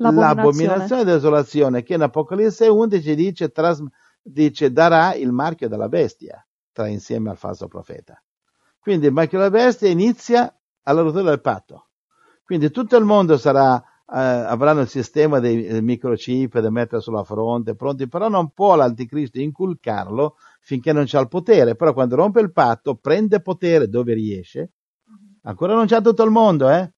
L'abominazione. l'abominazione e desolazione, che in Apocalisse 11 dice, tras- dice darà il marchio della bestia, tra insieme al falso profeta. Quindi il marchio della bestia inizia alla rottura del patto. Quindi tutto il mondo sarà, eh, avranno il sistema dei microchip da mettere sulla fronte, pronti, però non può l'anticristo inculcarlo finché non c'ha il potere, però quando rompe il patto prende potere dove riesce, ancora non c'ha tutto il mondo, eh?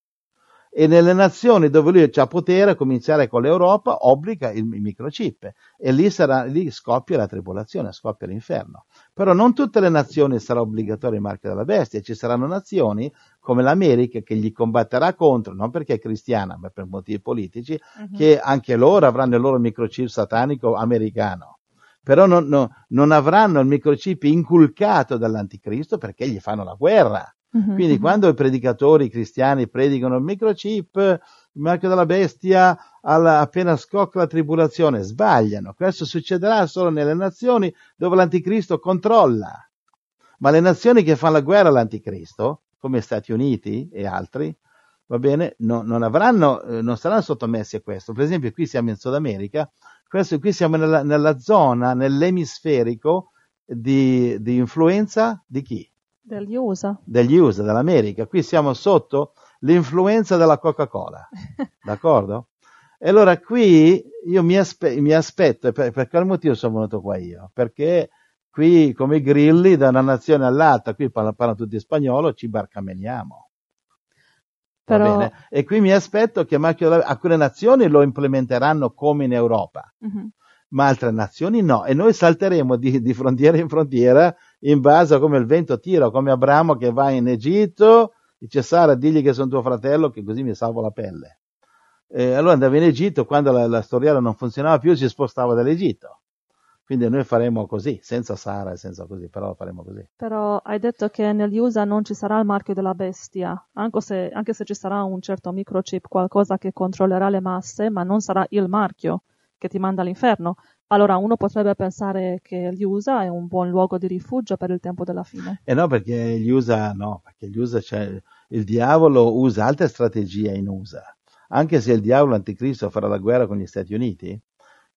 E nelle nazioni dove lui ha potere, a cominciare con l'Europa, obbliga il microchip e lì, sarà, lì scoppia la tribolazione, scoppia l'inferno. Però non tutte le nazioni sarà obbligatorio il marchio della bestia, ci saranno nazioni come l'America che gli combatterà contro, non perché è cristiana, ma per motivi politici, Mhm. che anche loro avranno il loro microchip satanico americano. Però non, non- non avranno il microchip inculcato dall'anticristo perché gli fanno la guerra. Mhm, Quindi mhm. quando i predicatori cristiani predicano il microchip, il marchio della bestia, alla- appena scocca la tribolazione, sbagliano. Questo succederà solo nelle nazioni dove l'anticristo controlla. Ma le nazioni che fanno la guerra all'anticristo, come Stati Uniti e altri, va bene, no- non avranno, eh, non saranno sottomessi a questo. Per esempio, qui siamo in Sud America, questo, qui siamo nella, nella zona, nell'emisferico di, di influenza di chi? Degli USA. degli USA, dell'America. Qui siamo sotto l'influenza della Coca-Cola, d'accordo? E allora qui io mi, aspe- mi aspetto, per, per quale motivo sono venuto qua io? Perché qui, come i grilli, da una nazione all'altra, qui parlano, parlano tutti spagnolo, ci barcameniamo. Però-? E qui mi aspetto che alcune nazioni lo implementeranno come in Europa Mhm. ma altre nazioni no, e noi salteremo di, di frontiera in frontiera in base a come il vento tira, come Abramo che va in Egitto, dice Sara, digli che sono tuo fratello, che così mi salvo la pelle. E allora andava in Egitto, quando la, la storiella non funzionava più, si spostava dall'Egitto. Quindi noi faremo così, senza Sara e senza così, però faremo così. Però hai detto che negli USA non ci sarà il marchio della bestia, anche se, anche se ci sarà un certo microchip, qualcosa che controllerà le masse, ma non sarà il marchio che ti manda all'inferno. Allora uno potrebbe pensare che gli USA è un buon luogo di rifugio per il tempo della fine. E no, perché gli USA, no, perché gli USA, cioè, il diavolo usa altre strategie in USA. Anche se il diavolo anticristo farà la guerra con gli Stati Uniti,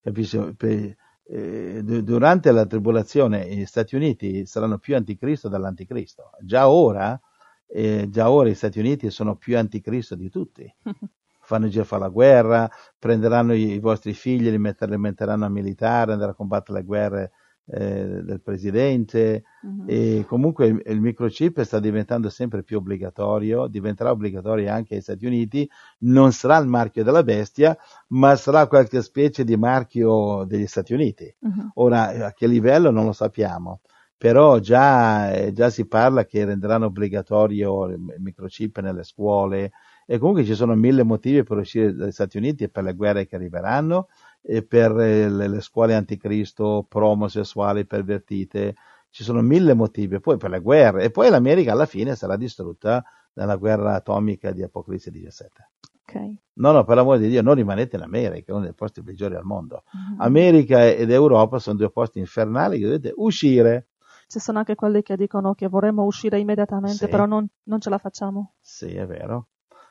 capisci? Per- eh, du- durante la tribolazione gli Stati Uniti saranno più anticristo dall'anticristo. Già ora, eh, già ora gli Stati Uniti sono più anticristo di tutti. Fanno già fare la guerra, prenderanno i, i vostri figli, li, metter- li metteranno a militare, andare a combattere le guerre eh, del presidente, Mhm. e comunque il, il microchip sta diventando sempre più obbligatorio, diventerà obbligatorio anche agli Stati Uniti, non sarà il marchio della bestia, ma sarà qualche specie di marchio degli Stati Uniti. Mhm. Ora, a che livello non lo sappiamo, però già, eh, già si parla che renderanno obbligatorio il microchip nelle scuole e comunque ci sono mille motivi per uscire dagli Stati Uniti e per le guerre che arriveranno e per eh, le, le scuole anticristo, pro-omosessuali, pervertite, ci sono mille motivi, poi per le guerre e poi l'America alla fine sarà distrutta dalla guerra atomica di Apocalisse 17. Ok. No, no, per l'amore di Dio, non rimanete in America, è uno dei posti peggiori al mondo. Mhm. America ed Europa sono due posti infernali che dovete uscire. Ci sono anche quelli che dicono che vorremmo uscire immediatamente, Sì. però non, non ce la facciamo. Sì, è vero.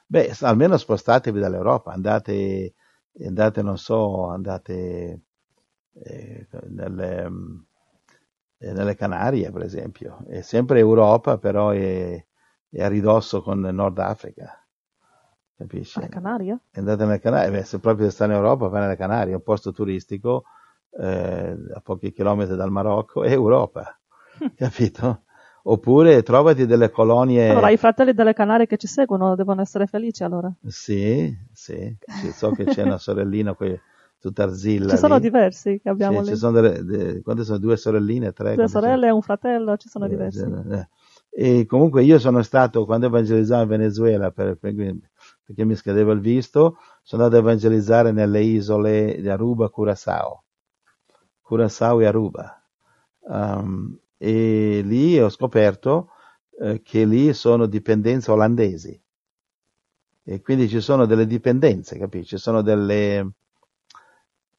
Beh, almeno spostatevi dall'Europa, andate, andate, non so, andate eh, nelle, mm, eh, nelle Canarie, per esempio. È sempre Europa, però è, è a ridosso con il Nord Africa. Capisci? Alle Canarie? andate nelle Canarie, beh, se proprio sta in Europa, vai nelle Canarie, è un posto turistico eh, a pochi chilometri dal Marocco, è Europa, capito? Oppure trovati delle colonie. Allora, i fratelli delle Canarie che ci seguono devono essere felici allora. Sì, sì, ci- so che c'è una sorellina qui, tutta arzilla. Ci sono lì. diversi che abbiamo Sì, lì. ci sono delle, de- quante sono? Due sorelline, tre? Due sono? sorelle e un fratello, ci sono Eh, diversi. eh, E comunque io sono stato, quando evangelizzavo in Venezuela, per, per- perché mi scadeva il visto, sono andato a evangelizzare nelle isole di Aruba, Curaçao, Curaçao e Aruba. Um, e lì ho scoperto eh, che lì sono dipendenze olandesi e quindi ci sono delle dipendenze, capisci? Ci sono delle,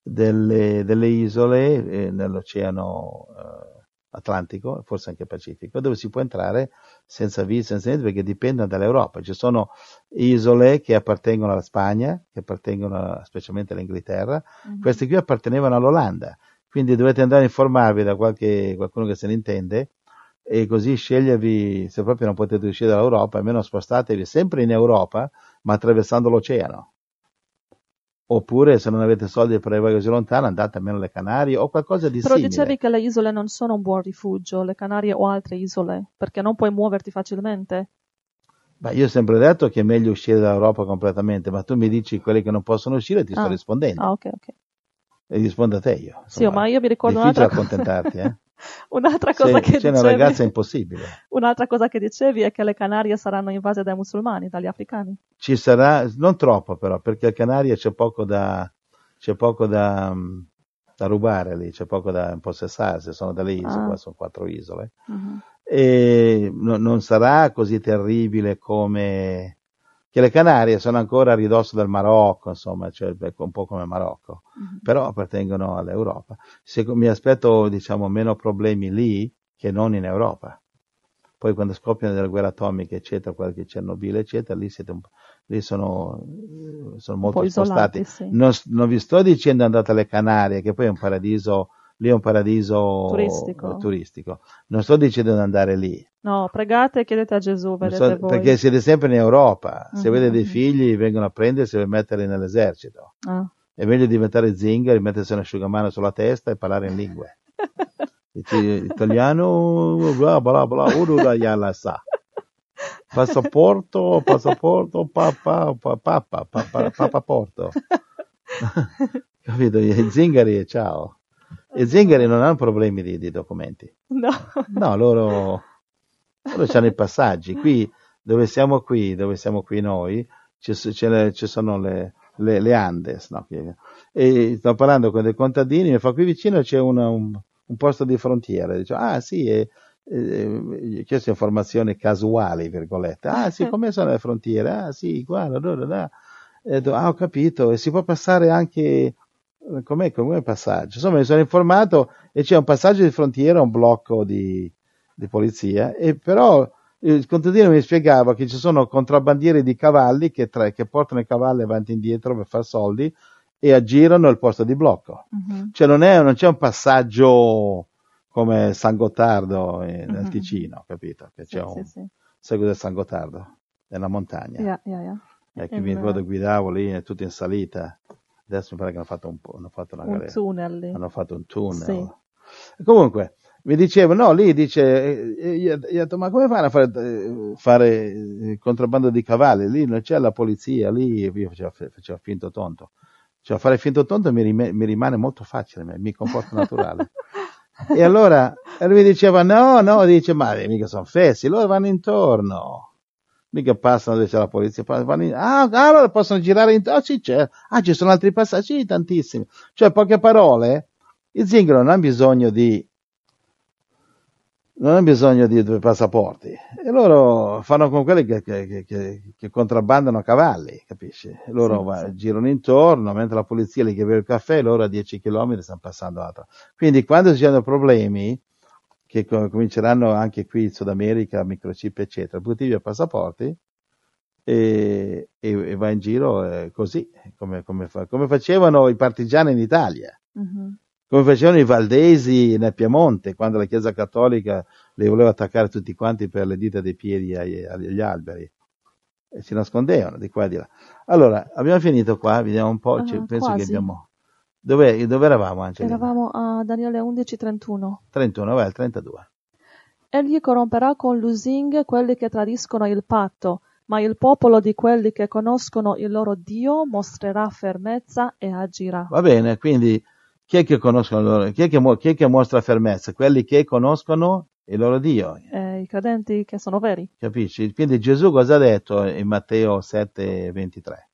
delle, delle isole eh, nell'oceano eh, Atlantico, forse anche Pacifico, dove si può entrare senza visto, senza niente, perché dipendono dall'Europa. Ci sono isole che appartengono alla Spagna, che appartengono specialmente all'Inghilterra, mm-hmm. queste qui appartenevano all'Olanda. Quindi dovete andare a informarvi da qualche, qualcuno che se ne intende e così scegliervi, se proprio non potete uscire dall'Europa, almeno spostatevi sempre in Europa, ma attraversando l'oceano. Oppure se non avete soldi per arrivare così lontano, andate almeno alle Canarie o qualcosa di Però simile. dicevi che le isole non sono un buon rifugio, le Canarie o altre isole, perché non puoi muoverti facilmente. Beh, io ho sempre detto che è meglio uscire dall'Europa completamente, ma tu mi dici quelli che non possono uscire, ti ah. sto rispondendo. Ah, ok, ok. E rispondo a te io. Insomma, sì, ma io mi ricordo un'altra cosa. accontentarti, eh? un'altra cosa Se, che c'è dicevi. una ragazza impossibile. Un'altra cosa che dicevi è che le Canarie saranno invase dai musulmani, dagli africani. Ci sarà, non troppo però, perché a Canarie c'è poco da, c'è poco da, da rubare lì, c'è poco da impossessarsi, sono delle isole, Ah. sono quattro isole. Mhm. E no- non sarà così terribile come che le Canarie sono ancora a ridosso del Marocco, insomma, cioè un po' come Marocco, Mhm. però appartengono all'Europa. Se- mi aspetto, diciamo, meno problemi lì che non in Europa. Poi quando scoppiano delle guerre atomiche, eccetera, qualche Chernobyl, eccetera, lì, siete un po'- lì sono, sono Un molto po' spostati. isolati, sì. Non, non vi sto dicendo andate alle Canarie, che poi è un paradiso, lì è un paradiso Turistico. turistico. Non sto dicendo di andare lì, No, pregate e chiedete a Gesù, so- voi. perché siete sempre in Europa. Se Mhm, avete dei mhm. figli, vengono a prendersi e metterli nell'esercito. Ah. È meglio diventare zingari, mettersi un asciugamano sulla testa e parlare in lingue. Italiano, bla bla bla, uno da yalla sa. Passaporto, passaporto, papà, papà, papà, papaporto. Capito? I zingari e ciao. I zingari non hanno problemi di, di documenti. No. No, loro, loro hanno i passaggi. Qui, dove siamo qui, dove siamo qui noi, ci, ci sono le, le, le Andes. no? E sto parlando con dei contadini, mi fa qui vicino c'è una- un, un posto di frontiera. Dice, ah sì, e, e, ho chiesto informazioni casuali, virgolette. Ah sì, come sono le frontiere? Ah sì, guarda, da, da, da. E ah ho capito, e si può passare anche, com'è, com'è il passaggio? Insomma, mi sono informato e c'è un passaggio di frontiera, un blocco di, di polizia, e però il contadino mi spiegava che ci sono contrabbandieri di cavalli che, tra- che portano i cavalli avanti e indietro per far soldi e aggirano il posto di blocco. Mhm. Cioè non, è, non c'è un passaggio come San Gottardo eh, nel Mhm. Ticino, capito? Che Sì, c'è sì, un sì. seguito del San Gottardo, nella montagna. Yeah, yeah, yeah. E che In, mi eh, ricordo guidavo lì, è tutto in salita. Adesso mi pare che hanno fatto un po', hanno fatto una Un galera tunnel hanno fatto un tunnel. Sì. Comunque, mi dicevo, no, lì dice, eh, eh, io, io ho detto, ma come fanno a fare, eh, fare il contrabbando di cavalli? Lì non c'è la polizia, lì io facevo, facevo finto tonto. Cioè, fare finto tonto mi, rime- mi rimane molto facile, mi comporto naturale. e allora, lui mi diceva, no, no, dice, ma eh, mica sono fessi, loro vanno intorno. Mica passano dove c'è la polizia, pa- vanno in- ah, allora possono girare intorno, ah, sì, c'è, ah, ci sono altri passaggi, sì, tantissimi. Cioè, poche parole, il zingaro non ha bisogno di non ha bisogno di due passaporti e loro fanno con quelli che, che, che, che contrabbandano cavalli, capisci? Loro Sì, va- sì. girano intorno, mentre la polizia li beve il caffè, loro a 10 km stanno passando altro. Quindi quando ci saranno problemi, che co- cominceranno anche qui in Sud America, microchip eccetera, butti via passaporti e, e, e va in giro eh, così, come, come fa- come facevano i partigiani in Italia Mhm. come facevano i valdesi nel Piemonte, quando la Chiesa Cattolica li voleva attaccare tutti quanti per le dita dei piedi agli, agli alberi. E si nascondevano di qua e di là. Allora, abbiamo finito qua, vediamo un po', ci- penso quasi. che abbiamo... Dove, dove eravamo, Angelina? Eravamo a Daniele 11:31. 31, vai, il 32. Egli corromperà con lusinghe quelli che tradiscono il patto, ma il popolo di quelli che conoscono il loro Dio mostrerà fermezza e agirà. Va bene, quindi chi è che conoscono? Chi è che, chi è che mostra fermezza? Quelli che conoscono il loro Dio. Eh, i credenti che sono veri. Capisci? Quindi Gesù cosa ha detto in Matteo 7, 23?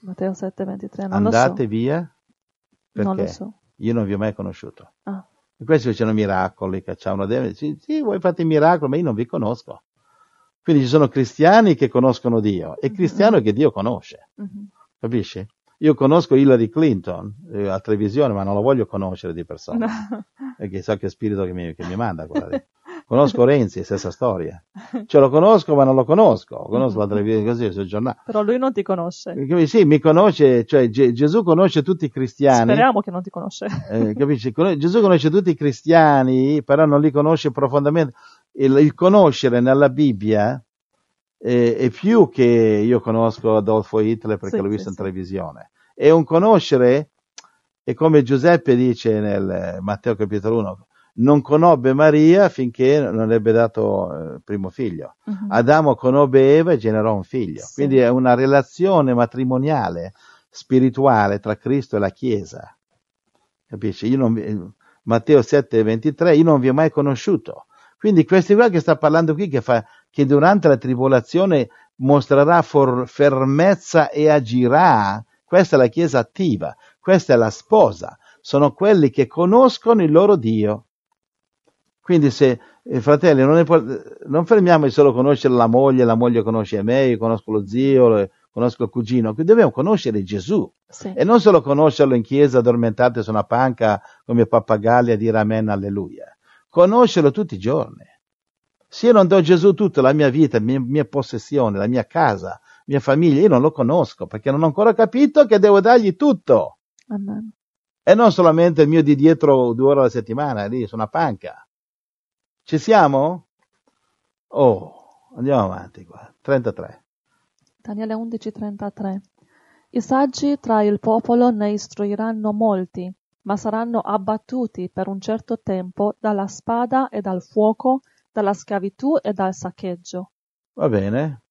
Matteo 7, 23. Non Andate lo via so. Perché Non lo so. io non vi ho mai conosciuto. Ah, E questi facevano miracoli, cacciavano demoni. Sì, sì, voi fate i miracoli, ma io non vi conosco. Quindi ci sono cristiani che conoscono Dio e Mhm. cristiano che Dio conosce. mhm. Capisci? Io conosco Hillary Clinton eh, a televisione, ma non la voglio conoscere di persona, perché so che spirito che mi, che mi manda quella lì. Conosco Renzi, stessa storia. Cioè lo conosco, ma non lo conosco. Conosco la televisione così sul giornale. Però lui non ti conosce. Capisci? Sì, mi conosce, cioè Ge- Gesù conosce tutti i cristiani. Speriamo che non ti conosce. Eh, capisci? Con- Gesù conosce tutti i cristiani, però non li conosce profondamente. Il, il conoscere nella Bibbia eh, è più che io conosco Adolfo Hitler perché Sì, l'ho sì, visto in sì. televisione. È un conoscere, è come Giuseppe dice nel eh, Matteo capitolo 1, non conobbe Maria finché non ebbe dato eh, il primo figlio. Mhm. Adamo conobbe Eva e generò un figlio. Sì. Quindi è una relazione matrimoniale, spirituale tra Cristo e la Chiesa. Capisci? Non vi- Matteo 7, 23, io non vi ho mai conosciuto. Quindi questi qua che sta parlando qui, che, fa, che durante la tribolazione mostrerà for- fermezza e agirà, questa è la Chiesa attiva, questa è la sposa, sono quelli che conoscono il loro Dio. Quindi se, eh, fratelli, non, è non fermiamoci solo a conoscere la moglie, la moglie conosce me, io conosco lo zio, conosco il cugino, qui dobbiamo conoscere Gesù Sì. e non solo conoscerlo in chiesa addormentate su una panca come pappagalli a dire amen, alleluia. Conoscerlo tutti i giorni. Se io non do a Gesù tutta la mia vita, la mia, mia possessione, la mia casa, mia famiglia, io non lo conosco perché non ho ancora capito che devo dargli tutto Amen. e non solamente il mio di dietro due ore alla settimana, lì su una panca. Ci siamo? Oh, andiamo avanti qua. 33. Daniele 11:33 I saggi tra il popolo ne istruiranno molti, ma saranno abbattuti per un certo tempo dalla spada e dal fuoco, dalla schiavitù e dal saccheggio. Va bene.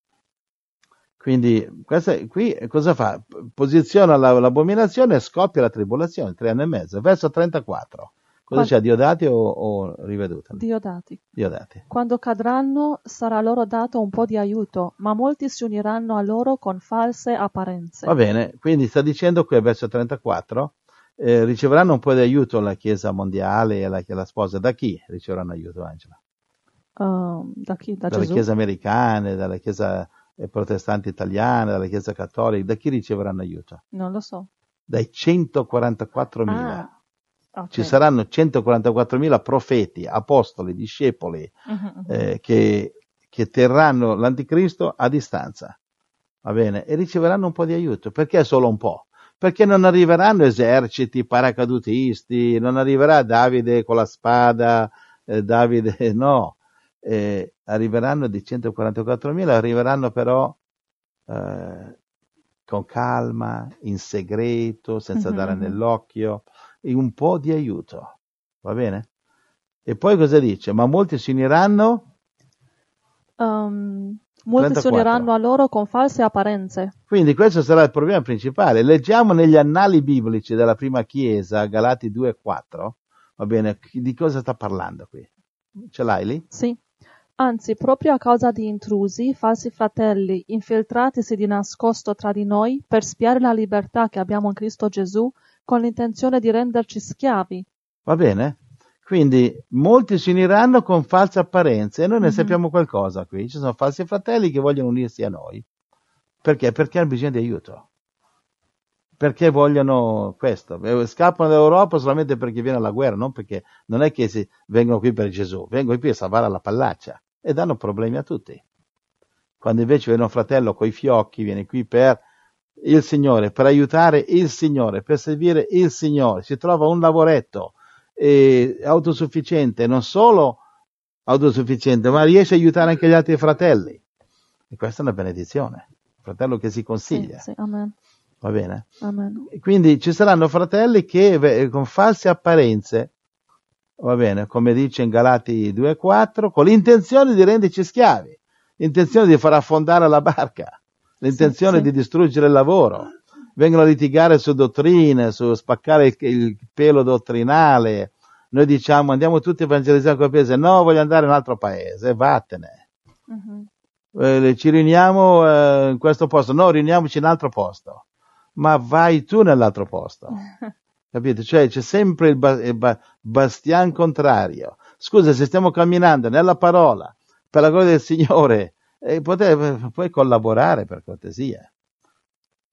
Quindi, questa, qui cosa fa? Posiziona la- l'abominazione e scoppia la tribolazione, tre anni e mezzo. Verso 34. Cosa Qua- c'è? Diodati o, o riveduta? Diodati. Diodati. Quando cadranno sarà loro dato un po' di aiuto, ma molti si uniranno a loro con false apparenze. Va bene, quindi sta dicendo qui, verso 34, eh, riceveranno un po' di aiuto la Chiesa mondiale e la, la sposa. Da chi riceveranno aiuto, Angela? Ehm, da chi? Da dalle Gesù? chiese americane, dalle chiese eh, protestanti italiane, dalle chiese cattoliche, da chi riceveranno aiuto? Non lo so. Dai 144.000. Ah, ok. Ci saranno 144.000 profeti, apostoli, discepoli mhm. eh, che, che terranno l'anticristo a distanza, va bene? E riceveranno un po' di aiuto. Perché solo un po'? Perché non arriveranno eserciti paracadutisti, non arriverà Davide con la spada, eh, Davide no, Eh, arriveranno di 144.000, arriveranno però eh, con calma, in segreto, senza Mhm, dare nell'occhio, un po' di aiuto, va bene? E poi cosa dice? Ma molti si uniranno Ehm, molti 34. si uniranno a loro con false apparenze. Quindi questo sarà il problema principale. Leggiamo negli annali biblici della prima chiesa, Galati 2 e 4, va bene, di cosa sta parlando qui? Ce l'hai lì? Sì. Anzi, proprio a causa di intrusi, falsi fratelli, infiltratisi di nascosto tra di noi per spiare la libertà che abbiamo in Cristo Gesù, con l'intenzione di renderci schiavi. Va bene? Quindi molti si uniranno con false apparenze e noi ne Mhm. sappiamo qualcosa qui. Ci sono falsi fratelli che vogliono unirsi a noi. Perché? Perché hanno bisogno di aiuto. Perché vogliono questo. Eh, Scappano dall'Europa solamente perché viene la guerra, non perché non è che si, vengono qui per Gesù, vengono qui a salvare la pallaccia e danno problemi a tutti. Quando invece viene un fratello coi fiocchi, viene qui per il Signore, per aiutare il Signore, per servire il Signore, si trova un lavoretto eh, autosufficiente, non solo autosufficiente, ma riesce a aiutare anche gli altri fratelli. E questa è una benedizione. Fratello che si Sì, consiglia, sì, amen, va bene? amen. Quindi ci saranno fratelli che con false apparenze, va bene, come dice in Galati 2,4, con l'intenzione di renderci schiavi, l'intenzione di far affondare la barca, l'intenzione sì. di distruggere il lavoro. Vengono a litigare su dottrine, su spaccare il, il pelo dottrinale, noi diciamo andiamo tutti a evangelizzare quel paese, no, voglio andare in un altro paese, vattene. Mhm. Eh, ci riuniamo eh, in questo posto, no, riuniamoci in un altro posto, ma vai tu nell'altro posto. Capite? Cioè c'è sempre il, ba- il ba- bastian contrario. Scusa, se stiamo camminando nella parola per la gloria del Signore, eh, pote- puoi collaborare per cortesia.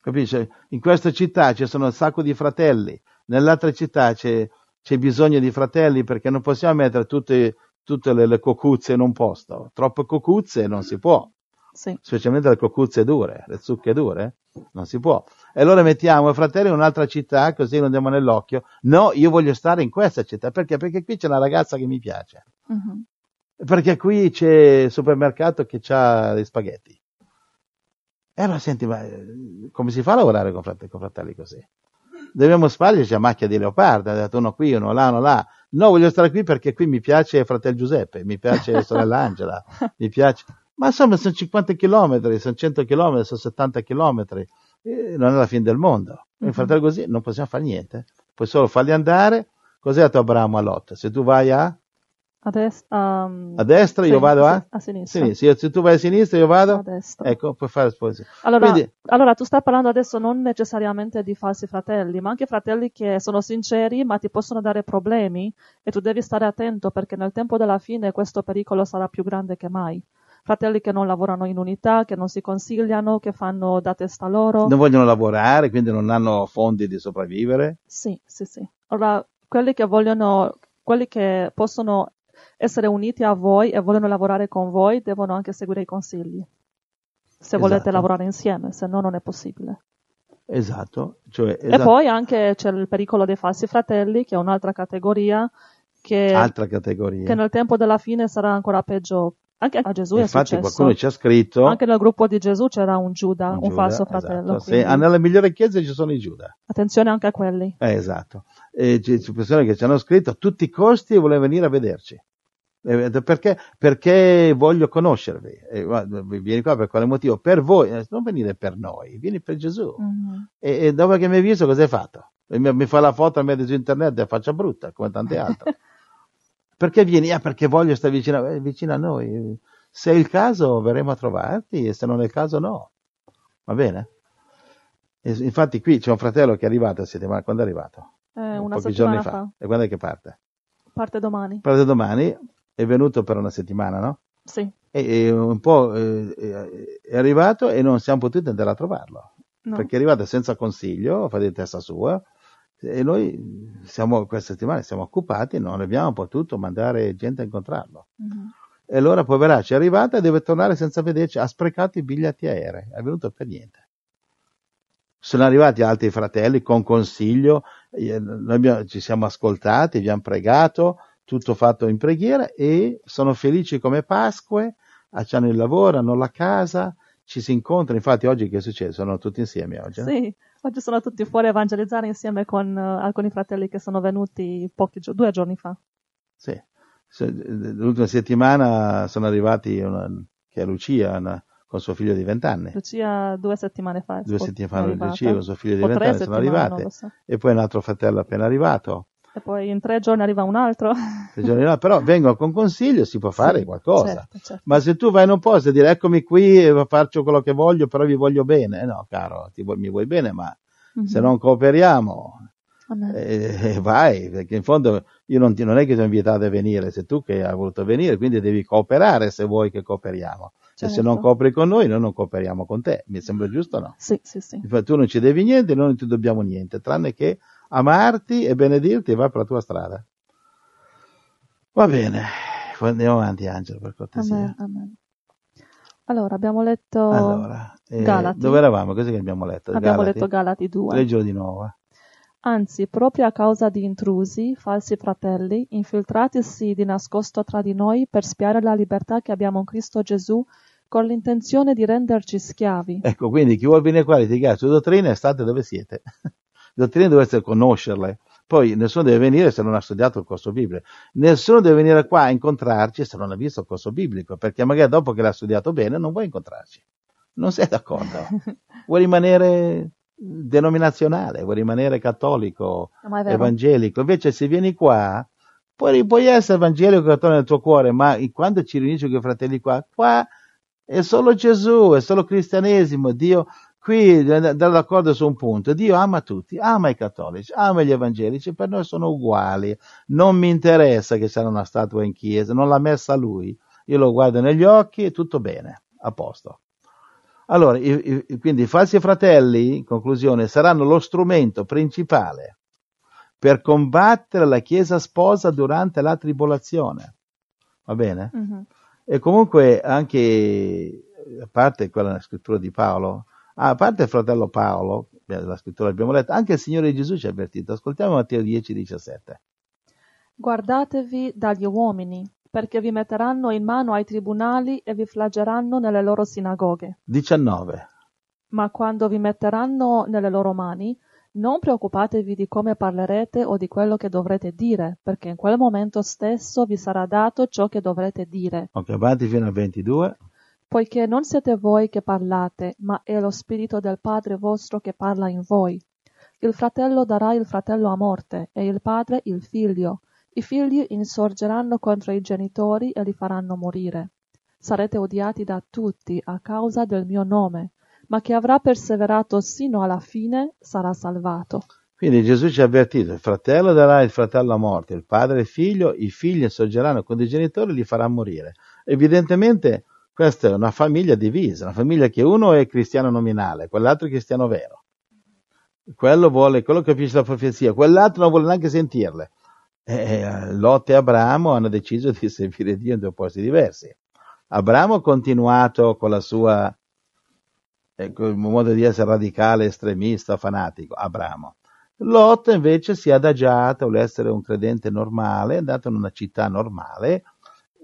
Capisci? In questa città ci sono un sacco di fratelli, nell'altra città c'è, c'è bisogno di fratelli perché non possiamo mettere tutte, tutte le, le cocuzze in un posto. Troppe cocuzze non si può, Sì. specialmente le cocuzze dure, le zucche dure, non si può. E allora mettiamo i fratelli in un'altra città così non diamo nell'occhio. No, io voglio stare in questa città perché? Perché qui c'è una ragazza che mi piace. Mhm. Perché qui c'è il supermercato che ha gli spaghetti. E allora senti, ma eh, come si fa a lavorare con fratelli, con fratelli così? Dobbiamo spargerci a macchia di leopardo, ha detto uno qui, uno là, uno là. No, voglio stare qui perché qui mi piace fratello Giuseppe, mi piace sorella Angela, mi piace... Ma insomma sono 50 chilometri, sono 100 chilometri, sono 70 chilometri, eh, non è la fine del mondo. Mhm. In fratello così non possiamo fare niente, puoi solo farli andare. Cos'è detto Abramo a Lot? Se tu vai a, A, des- um, a destra, io vado a... sì, a sinistra. Sinistra. Se tu vai a sinistra, io vado. A destra. Ecco, puoi fare sposi. Allora, Quindi- allora, tu stai parlando adesso non necessariamente di falsi fratelli, ma anche fratelli che sono sinceri ma ti possono dare problemi e tu devi stare attento perché nel tempo della fine questo pericolo sarà più grande che mai. Fratelli che non lavorano in unità, che non si consigliano, che fanno da testa loro. Non vogliono lavorare, quindi non hanno fondi di sopravvivere. Sì, sì, sì. Allora, quelli che vogliono, quelli che possono essere uniti a voi e vogliono lavorare con voi devono anche seguire i consigli. Se volete Esatto. lavorare insieme, se no non è possibile. Esatto. Cioè, E esatto. poi anche c'è il pericolo dei falsi fratelli, che è un'altra categoria che, Altra categoria. che nel tempo della fine sarà ancora peggio. Anche a Gesù è Infatti successo. qualcuno ci ha scritto... Anche nel gruppo di Gesù c'era un Giuda, un, Giuda, falso esatto. fratello. Sì, quindi ah, nella migliore chiesa ci sono i Giuda. Attenzione anche a quelli. Eh, esatto. E c'è c'è persone che ci hanno scritto a tutti i costi e volevano venire a vederci. Eh, Perché? Perché voglio conoscervi. E, guarda, vieni qua per quale motivo? Per voi, eh, non venire per noi, vieni per Gesù. Mhm. E, e dopo che mi hai visto, cosa hai fatto? Mi, mi fa la foto a me su internet e faccia brutta, come tante altre. perché vieni? Ah, perché voglio stare vicino, a- eh, vicino a noi. Se è il caso, verremo a trovarti, e se non è il caso, no. Va bene? E infatti, qui c'è un fratello che è arrivato a settimana. Quando è arrivato? Eh, una settimana giorni fa. fa. E quando è che parte? Parte domani. Parte domani, è venuto per una settimana, no? Sì. E, e un po' eh, eh, è arrivato e non siamo potuti andare a trovarlo No. perché è arrivato senza consiglio, fa di testa sua, e noi siamo, questa settimana siamo occupati, non abbiamo potuto mandare gente a incontrarlo. Mhm. E allora, poveraccio, è arrivata e deve tornare senza vederci, ha sprecato i biglietti aerei, è venuto per niente. Sono arrivati altri fratelli con consiglio, eh, noi abbiamo- ci siamo ascoltati, abbiamo pregato, tutto fatto in preghiera e sono felici come Pasque, hanno il lavoro, hanno la casa, ci si incontrano. Infatti oggi che succede? Sono tutti insieme oggi. no? Sì, oggi sono tutti fuori a evangelizzare insieme con eh, alcuni fratelli che sono venuti pochi due giorni fa. Sì. L'ultima settimana sono arrivati una, che è Lucia una- con suo figlio di vent'anni. Lucia due settimane fa. è Due settimane è fa. Lucia con suo figlio di vent'anni sono arrivate. so. E poi un altro fratello appena arrivato. E poi in tre giorni arriva un altro. Tre giorni là. Però vengono con consiglio, si può fare Sì, qualcosa. certo, certo. Ma se tu vai in un posto e dire eccomi qui e faccio quello che voglio, però vi voglio bene. Eh no, caro, ti mi vuoi bene, ma Mhm. se non cooperiamo, Amen. eh, vai, perché in fondo io non, ti- non è che ti ho invitato a venire, sei tu che hai voluto venire, quindi devi cooperare se vuoi che cooperiamo. E se Certo. non cooperi con noi, noi non cooperiamo con te. Mi sembra giusto o no? Sì, sì, sì. Infatti tu non ci devi niente, noi non ti dobbiamo niente, tranne che amarti e benedirti e vai per la tua strada. Va bene, andiamo avanti Angelo per cortesia. Amen, amen. Allora, abbiamo letto, Allora, eh, Galati. dove eravamo? Cos'è che abbiamo letto? abbiamo Galati? letto Galati 2. Leggilo di nuovo. Anzi, proprio a causa di intrusi, falsi fratelli, infiltratisi di nascosto tra di noi per spiare la libertà che abbiamo in Cristo Gesù, con l'intenzione di renderci schiavi. Ecco, quindi chi vuol venire qua a litigare su dottrine, state dove siete. Le dottrine dovreste conoscerle. Poi nessuno deve venire se non ha studiato il corso biblico. Nessuno deve venire qua a incontrarci se non ha visto il corso biblico, perché magari dopo che l'ha studiato bene non vuoi incontrarci. Non sei d'accordo. Vuoi rimanere denominazionale, vuoi rimanere cattolico, evangelico. Invece se vieni qua, puoi, puoi essere evangelico cattolico nel tuo cuore, ma quando ci riunisci con i fratelli qua, qua è solo Gesù, è solo cristianesimo, Dio qui andare d'accordo su un punto, Dio ama tutti, ama i cattolici, ama gli evangelici, per noi sono uguali, non mi interessa che c'è una statua in chiesa, non l'ha messa lui, io lo guardo negli occhi e tutto bene, a posto. Allora, i, i, quindi i falsi fratelli, in conclusione, saranno lo strumento principale per combattere la Chiesa sposa durante la tribolazione. Va bene? Mm-hmm. E comunque anche, a parte quella scrittura di Paolo, a parte il fratello Paolo, la scrittura abbiamo letto, anche il Signore Gesù ci ha avvertito. Ascoltiamo Matteo 10, 17. Guardatevi dagli uomini, perché vi metteranno in mano ai tribunali e vi flaggeranno nelle loro sinagoghe. 19. Ma quando vi metteranno nelle loro mani, non preoccupatevi di come parlerete o di quello che dovrete dire, perché in quel momento stesso vi sarà dato ciò che dovrete dire. Ok, avanti fino al 22. Poiché non siete voi che parlate, ma è lo Spirito del Padre vostro che parla in voi. Il fratello darà il fratello a morte, e il padre il figlio. I figli insorgeranno contro i genitori e li faranno morire. Sarete odiati da tutti a causa del mio nome ma chi avrà perseverato sino alla fine sarà salvato. Quindi Gesù ci ha avvertito, il fratello darà il fratello a morte, il padre il figlio, i figli sorgeranno con i genitori e li farà morire. Evidentemente questa è una famiglia divisa, una famiglia che uno è cristiano nominale, quell'altro è cristiano vero. Quello vuole, quello capisce la profezia, quell'altro non vuole neanche sentirle. E Lot e Abramo hanno deciso di servire Dio in due posti diversi. Abramo ha continuato con la sua ecco, il modo di essere radicale, estremista, fanatico, Abramo. Lot invece si è adagiato, vuole essere un credente normale, è andato in una città normale,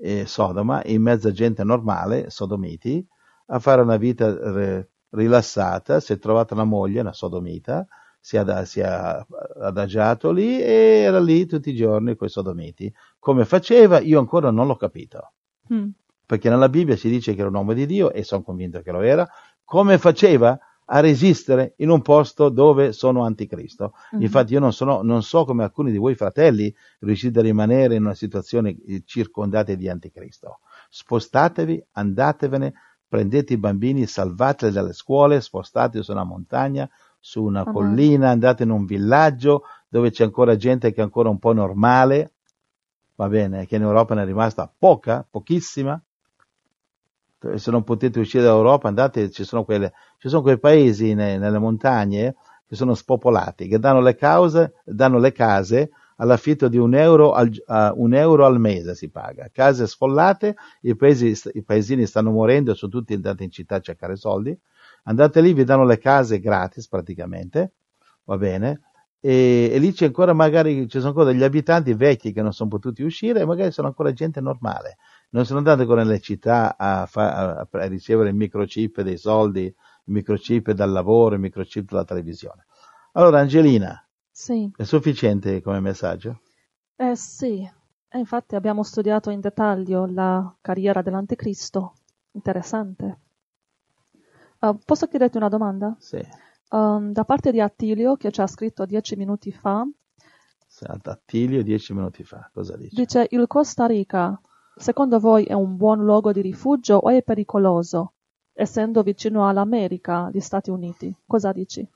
eh, Sodoma, in mezzo a gente normale, sodomiti, a fare una vita re, rilassata, si è trovata una moglie, una sodomita, si è, si è, adagiato lì e era lì tutti i giorni con i sodomiti. Come faceva? Io ancora non l'ho capito. Mm. Perché nella Bibbia si dice che era un uomo di Dio e sono convinto che lo era, come faceva a resistere in un posto dove sono anticristo. Mm-hmm. Infatti io non, sono, non, so come alcuni di voi fratelli riuscite a rimanere in una situazione eh, circondata di anticristo. Spostatevi, andatevene, prendete i bambini, salvateli dalle scuole, spostatevi su una montagna, su una uh-huh. collina, andate in un villaggio dove c'è ancora gente che è ancora un po' normale, va bene, che in Europa ne è rimasta poca, pochissima, se non potete uscire dall'Europa andate, ci sono, quelle, ci sono quei paesi ne, nelle montagne che sono spopolati, che danno le, cause, danno le case all'affitto di un euro al, uh, un euro al mese si paga. Case sfollate, i, paesi, i paesini stanno morendo, sono tutti andati in città a cercare soldi. Andate lì, vi danno le case gratis praticamente, va bene? E, e lì c'è ancora magari, ci sono ancora degli abitanti vecchi che non sono potuti uscire e magari sono ancora gente normale non sono andate ancora nelle città a, fa, a, a, ricevere il microchip dei soldi, il microchip dal lavoro, il microchip dalla televisione. Allora, Angelina, sì. è sufficiente come messaggio? Eh sì, e infatti abbiamo studiato in dettaglio la carriera dell'anticristo. Interessante. Uh, posso chiederti una domanda? Sì. Um, da parte di Attilio, che ci ha scritto dieci minuti fa. Attilio, dieci minuti fa, cosa dice? Dice, il Costa Rica Secondo voi è un buon luogo di rifugio o è pericoloso, essendo vicino all'America, agli Stati Uniti? Cosa dici?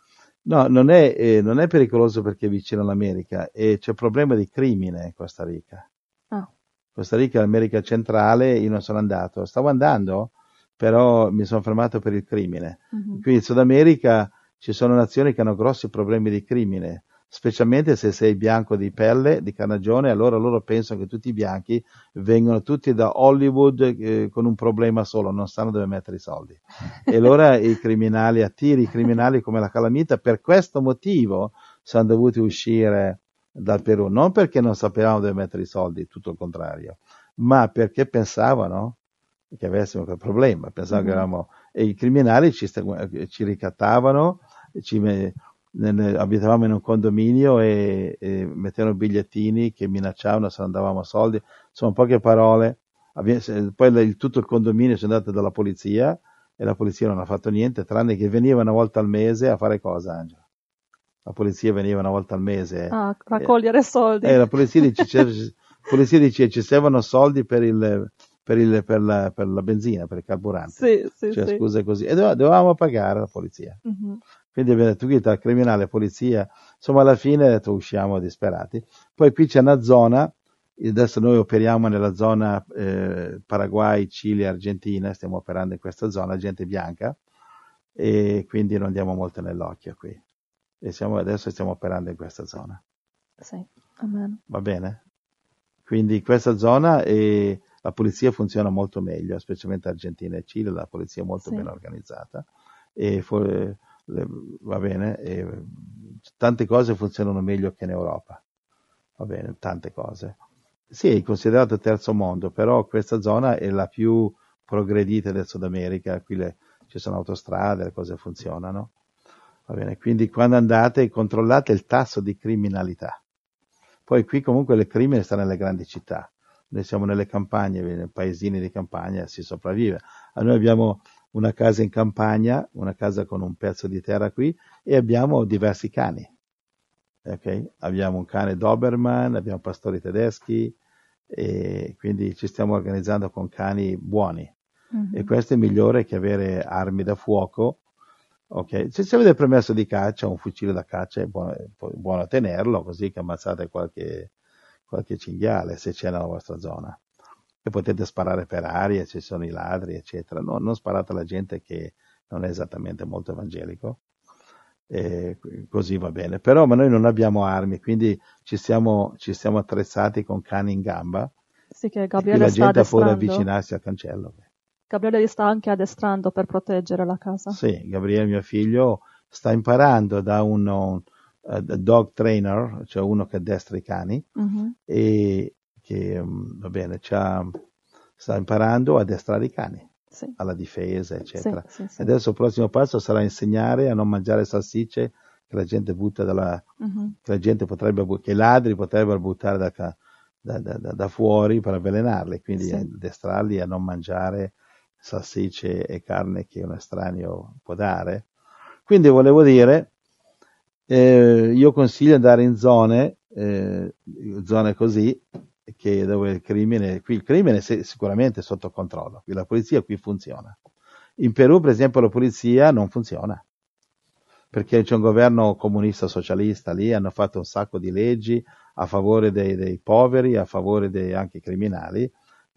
No, non è, eh, non è pericoloso perché è vicino all'America, e c'è problema di crimine in Costa Rica. Ah. Costa Rica è l'America centrale, io non sono andato. Stavo andando, però mi sono fermato per il crimine. Mm-hmm. Qui in Sud America ci sono nazioni che hanno grossi problemi di crimine specialmente se sei bianco di pelle, di carnagione, allora loro pensano che tutti i bianchi vengono tutti da Hollywood eh, con un problema solo, non sanno dove mettere i soldi. E allora i criminali attiri, i criminali come la calamita, per questo motivo sono dovuti uscire dal Perù, non perché non sapevamo dove mettere i soldi, tutto il contrario, ma perché pensavano che avessimo quel problema, pensavano mm-hmm. che eravamo, e i criminali ci, ci ricattavano, ci, abitavamo in un condominio e, e mettevano bigliettini che minacciavano se non davamo soldi, sono poche parole. Poi il, tutto il condominio si è andato dalla polizia e la polizia non ha fatto niente, tranne che veniva una volta al mese a fare cosa, Angela? La polizia veniva una volta al mese a raccogliere e, soldi. E la polizia dice polizia dice ci servono soldi per, il, per, il, per, la, per la, benzina, per il carburante. Sì, sì, cioè, sì. scusa così. E dovevamo pagare la polizia. Mm-hmm. Quindi avete tu tra criminale polizia, insomma alla fine detto, usciamo disperati. Poi qui c'è una zona, adesso noi operiamo nella zona eh, Paraguay, Cile, Argentina, stiamo operando in questa zona, gente bianca, e quindi non diamo molto nell'occhio qui. E siamo, adesso stiamo operando in questa zona. Sì, amen. Va bene? Quindi questa zona e la polizia funziona molto meglio, specialmente Argentina e Cile, la polizia è molto Sì. ben organizzata. E for- va bene, e tante cose funzionano meglio che in Europa. Va bene, tante cose. Sì, è considerato terzo mondo, però questa zona è la più progredita del Sud America, qui le- ci sono autostrade, le cose funzionano. Va bene, quindi quando andate controllate il tasso di criminalità. Poi qui comunque le crimine stanno nelle grandi città. Noi siamo nelle campagne, nei paesini di campagna si sopravvive. Noi abbiamo una casa in campagna, una casa con un pezzo di terra qui e abbiamo diversi cani. Ok? Abbiamo un cane Doberman, abbiamo pastori tedeschi e quindi ci stiamo organizzando con cani buoni Mhm. e questo è migliore che avere armi da fuoco. ok? Se si avete il permesso di caccia, un fucile da caccia è buono, è buono tenerlo così che ammazzate qualche, qualche cinghiale se c'è nella vostra zona. E potete sparare per aria, ci sono i ladri, eccetera. No, non sparate alla gente che non è esattamente molto evangelico. E così va bene. Però ma noi non abbiamo armi, quindi ci siamo, ci siamo attrezzati con cani in gamba. Sì, che Gabriele la gente può avvicinarsi al cancello. Gabriele li sta anche addestrando per proteggere la casa. Sì, Gabriele, mio figlio, sta imparando da uno uh, dog trainer, cioè uno che addestra i cani, Mhm. e che um, va bene, c'ha- sta imparando a addestrare i cani Sì, alla difesa, eccetera. sì, sì. Adesso il prossimo passo sarà insegnare a non mangiare salsicce che la gente butta dalla, Mhm. che la gente potrebbe, che i ladri potrebbero buttare da, da- da- da- fuori per avvelenarli, quindi addestrarli a non mangiare salsicce e carne che un estraneo può dare. Quindi volevo dire, eh, io consiglio di andare in zone, eh, zone così, che dove il crimine, qui il crimine è sicuramente sotto controllo, qui la polizia qui funziona. In Perù, per esempio, la polizia non funziona perché c'è un governo comunista socialista lì, hanno fatto un sacco di leggi a favore dei, dei poveri, a favore dei anche criminali,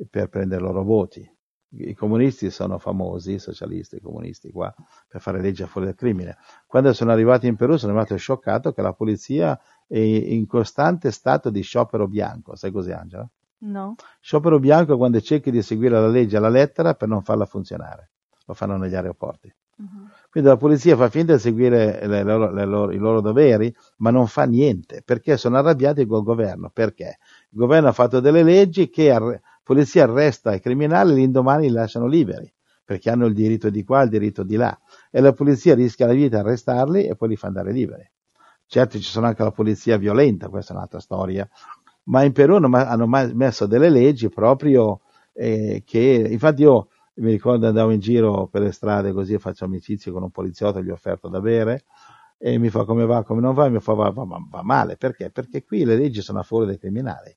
per prendere i loro voti. I comunisti sono famosi, i socialisti, i comunisti qua, per fare leggi a favore del crimine. Quando sono arrivato in Perù sono rimasto scioccato che la polizia è in costante stato di sciopero bianco. Sai cos'è Angela? No. Sciopero bianco è quando cerchi di seguire la legge alla lettera per non farla funzionare. Lo fanno negli aeroporti. Mhm. Quindi la polizia fa finta di seguire le loro- le loro- i loro doveri, ma non fa niente perché sono arrabbiati col governo. Perché? Il governo ha fatto delle leggi che la polizia arresta i criminali e l'indomani li lasciano liberi perché hanno il diritto di qua, il diritto di là e la polizia rischia la vita a arrestarli e poi li fa andare liberi. Certo ci sono anche la polizia violenta, questa è un'altra storia, ma in Perù ma- hanno ma- messo delle leggi proprio eh, che, infatti io mi ricordo andavo in giro per le strade così faccio amicizie con un poliziotto, gli ho offerto da bere e mi fa come va, come non va, mi fa va, va- va male, perché? Perché qui le leggi sono a favore dei criminali.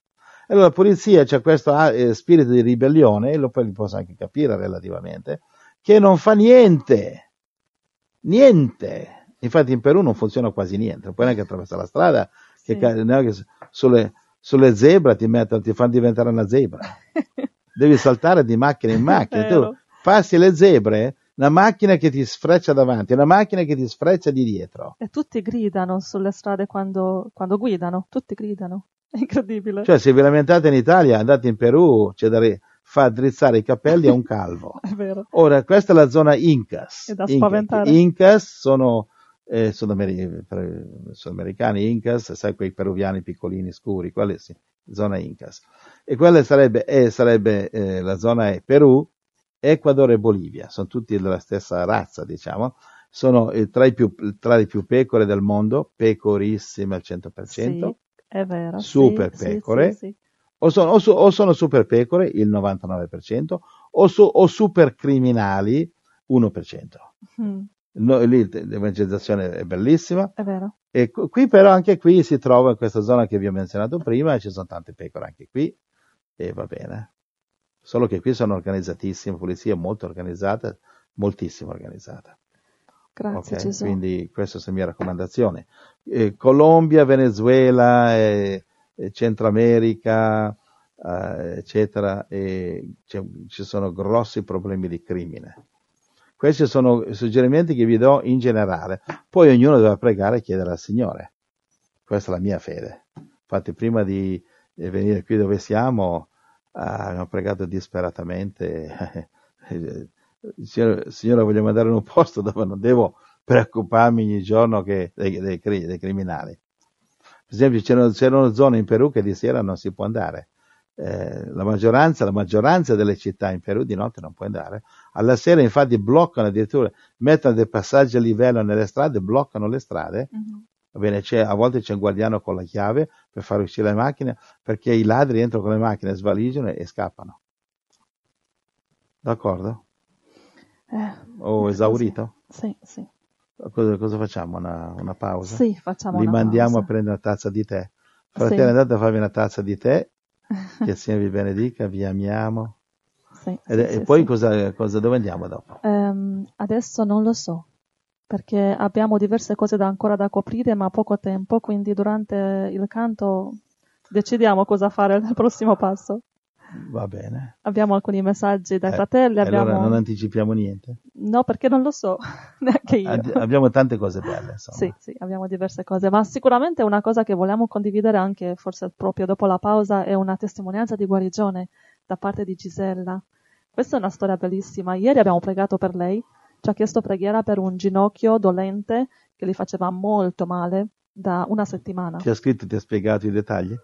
Allora la polizia c'è questo ah, eh, spirito di ribellione, e lo poi posso anche capire relativamente, che non fa niente, niente. Infatti in Perù non funziona quasi niente, non puoi neanche attraversare la strada, che Sì. neanche sulle, sulle zebre ti mettono, ti fanno diventare una zebra devi saltare di macchina in macchina. Tu passi le zebre, una macchina che ti sfreccia davanti, una macchina che ti sfreccia di dietro. E tutti gridano sulle strade quando, quando guidano, tutti gridano. È incredibile. Cioè, se vi lamentate in Italia, andate in Perù, c'è da ri- far drizzare i capelli a un calvo. È vero. Ora, questa è la zona Incas. È da spaventare. Incas sono eh, per- sudamericani, Incas, sai quei peruviani piccolini scuri, quelli sì, zona Incas. E quella sarebbe, eh, sarebbe eh, la zona è Perù, Ecuador e Bolivia, sono tutti della stessa razza, diciamo. Sono eh, tra, i più, tra le più pecore del mondo, pecorissime al 100%. Sì, è vero. Super sì, pecore. Sì, sì, o sono, o so- o sono super pecore, il 99%, o, so- o super criminali, 1%. sì. Mm. No, lì l'evangelizzazione è bellissima. È vero. E qu- qui però anche qui si trova in questa zona che vi ho menzionato prima, e ci sono tante pecore anche qui, e va bene. Solo che qui sono organizzatissime, la polizia è molto organizzata, moltissimo organizzata. Grazie Ok? Gesù. Quindi questa è la mia raccomandazione. Eh, Colombia, Venezuela, eh, eh, Centro America, eh, eccetera, ci sono grossi problemi di crimine. Questi sono i suggerimenti che vi do in generale. Poi ognuno deve pregare e chiedere al Signore. Questa è la mia fede. Infatti, prima di eh, venire qui dove siamo, eh, abbiamo pregato disperatamente. Signore, Signore, voglio mandare in un posto dove non devo preoccuparmi ogni giorno che- dei, dei dei criminali. Per esempio, c'erano, c'erano zone in Perù che di sera non si può andare. Eh, la maggioranza, la maggioranza delle città in Perù di notte non può andare. Alla sera, infatti, bloccano addirittura, mettono dei passaggi a livello nelle strade, bloccano le strade. Va bene, a volte c'è un guardiano con la chiave per far uscire le macchine perché i ladri entrano con le macchine, svaligiano e scappano. D'accordo? Eh, Ho è esaurito? Sì, sì. Cosa, cosa facciamo? Una, una pausa? Sì, facciamo Li una mandiamo pausa. a prendere una tazza di tè. Fratelli, Sì. andate a farvi una tazza di tè. Che il Signore vi benedica, vi amiamo. Sì, E, sì, e poi. Cosa, cosa- dove andiamo dopo? Ehm, adesso non lo so, perché abbiamo diverse cose da ancora da coprire, ma poco tempo, quindi durante il canto decidiamo cosa fare nel prossimo passo. Va bene. Abbiamo alcuni messaggi dai Eh, fratelli, e allora abbiamo... non anticipiamo niente. No, perché non lo so, neanche io. Ad- abbiamo tante cose belle, insomma. Sì, sì, abbiamo diverse cose, ma sicuramente una cosa che vogliamo condividere anche, forse proprio dopo la pausa, è una testimonianza di guarigione da parte di Gisella. Questa è una storia bellissima. Ieri abbiamo pregato per lei, ci ha chiesto preghiera per un ginocchio dolente che gli faceva molto male da una settimana. Ti ha scritto, ti ha spiegato i dettagli?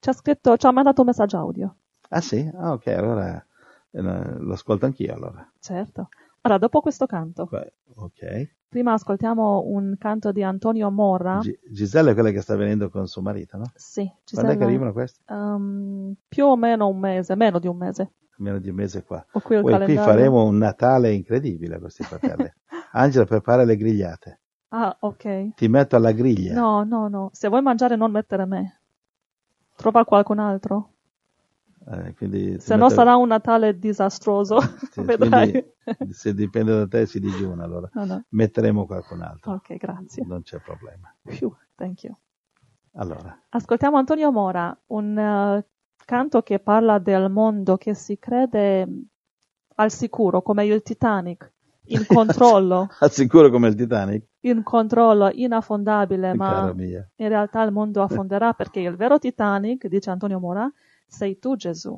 Ci ha scritto, ci ha mandato un messaggio audio. Ah sì? Ah, ok, allora eh, lo ascolto anch'io allora. Certo. Allora, dopo questo canto, Beh, Ok. prima ascoltiamo un canto di Antonio Morra. Gi- Gisella è quella che sta venendo con suo marito, no? Sì, Quando è che Gisella, arrivano questi? ehm, più o meno un mese, meno di un mese. Meno di un mese qua. Ho qui Poi qui faremo un Natale incredibile a questi fratelli. Angela prepara le grigliate. Ah, ok. Ti metto alla griglia. No, no, no. Se vuoi mangiare non mettere me. Trova qualcun altro. Eh, Se no metto- sarà un Natale disastroso. sì, Vedrai. se dipende da te si digiuna allora. No, no. Metteremo qualcun altro. Ok, grazie. Non c'è problema. Phew, thank you. Allora, Ascoltiamo Antonio Mora, un eh, canto che parla del mondo che si crede al sicuro, come il Titanic, in controllo, assicuro come il Titanic, in controllo, inaffondabile, ma mia. in realtà il mondo affonderà perché il vero Titanic, dice Antonio Mora, sei tu Gesù.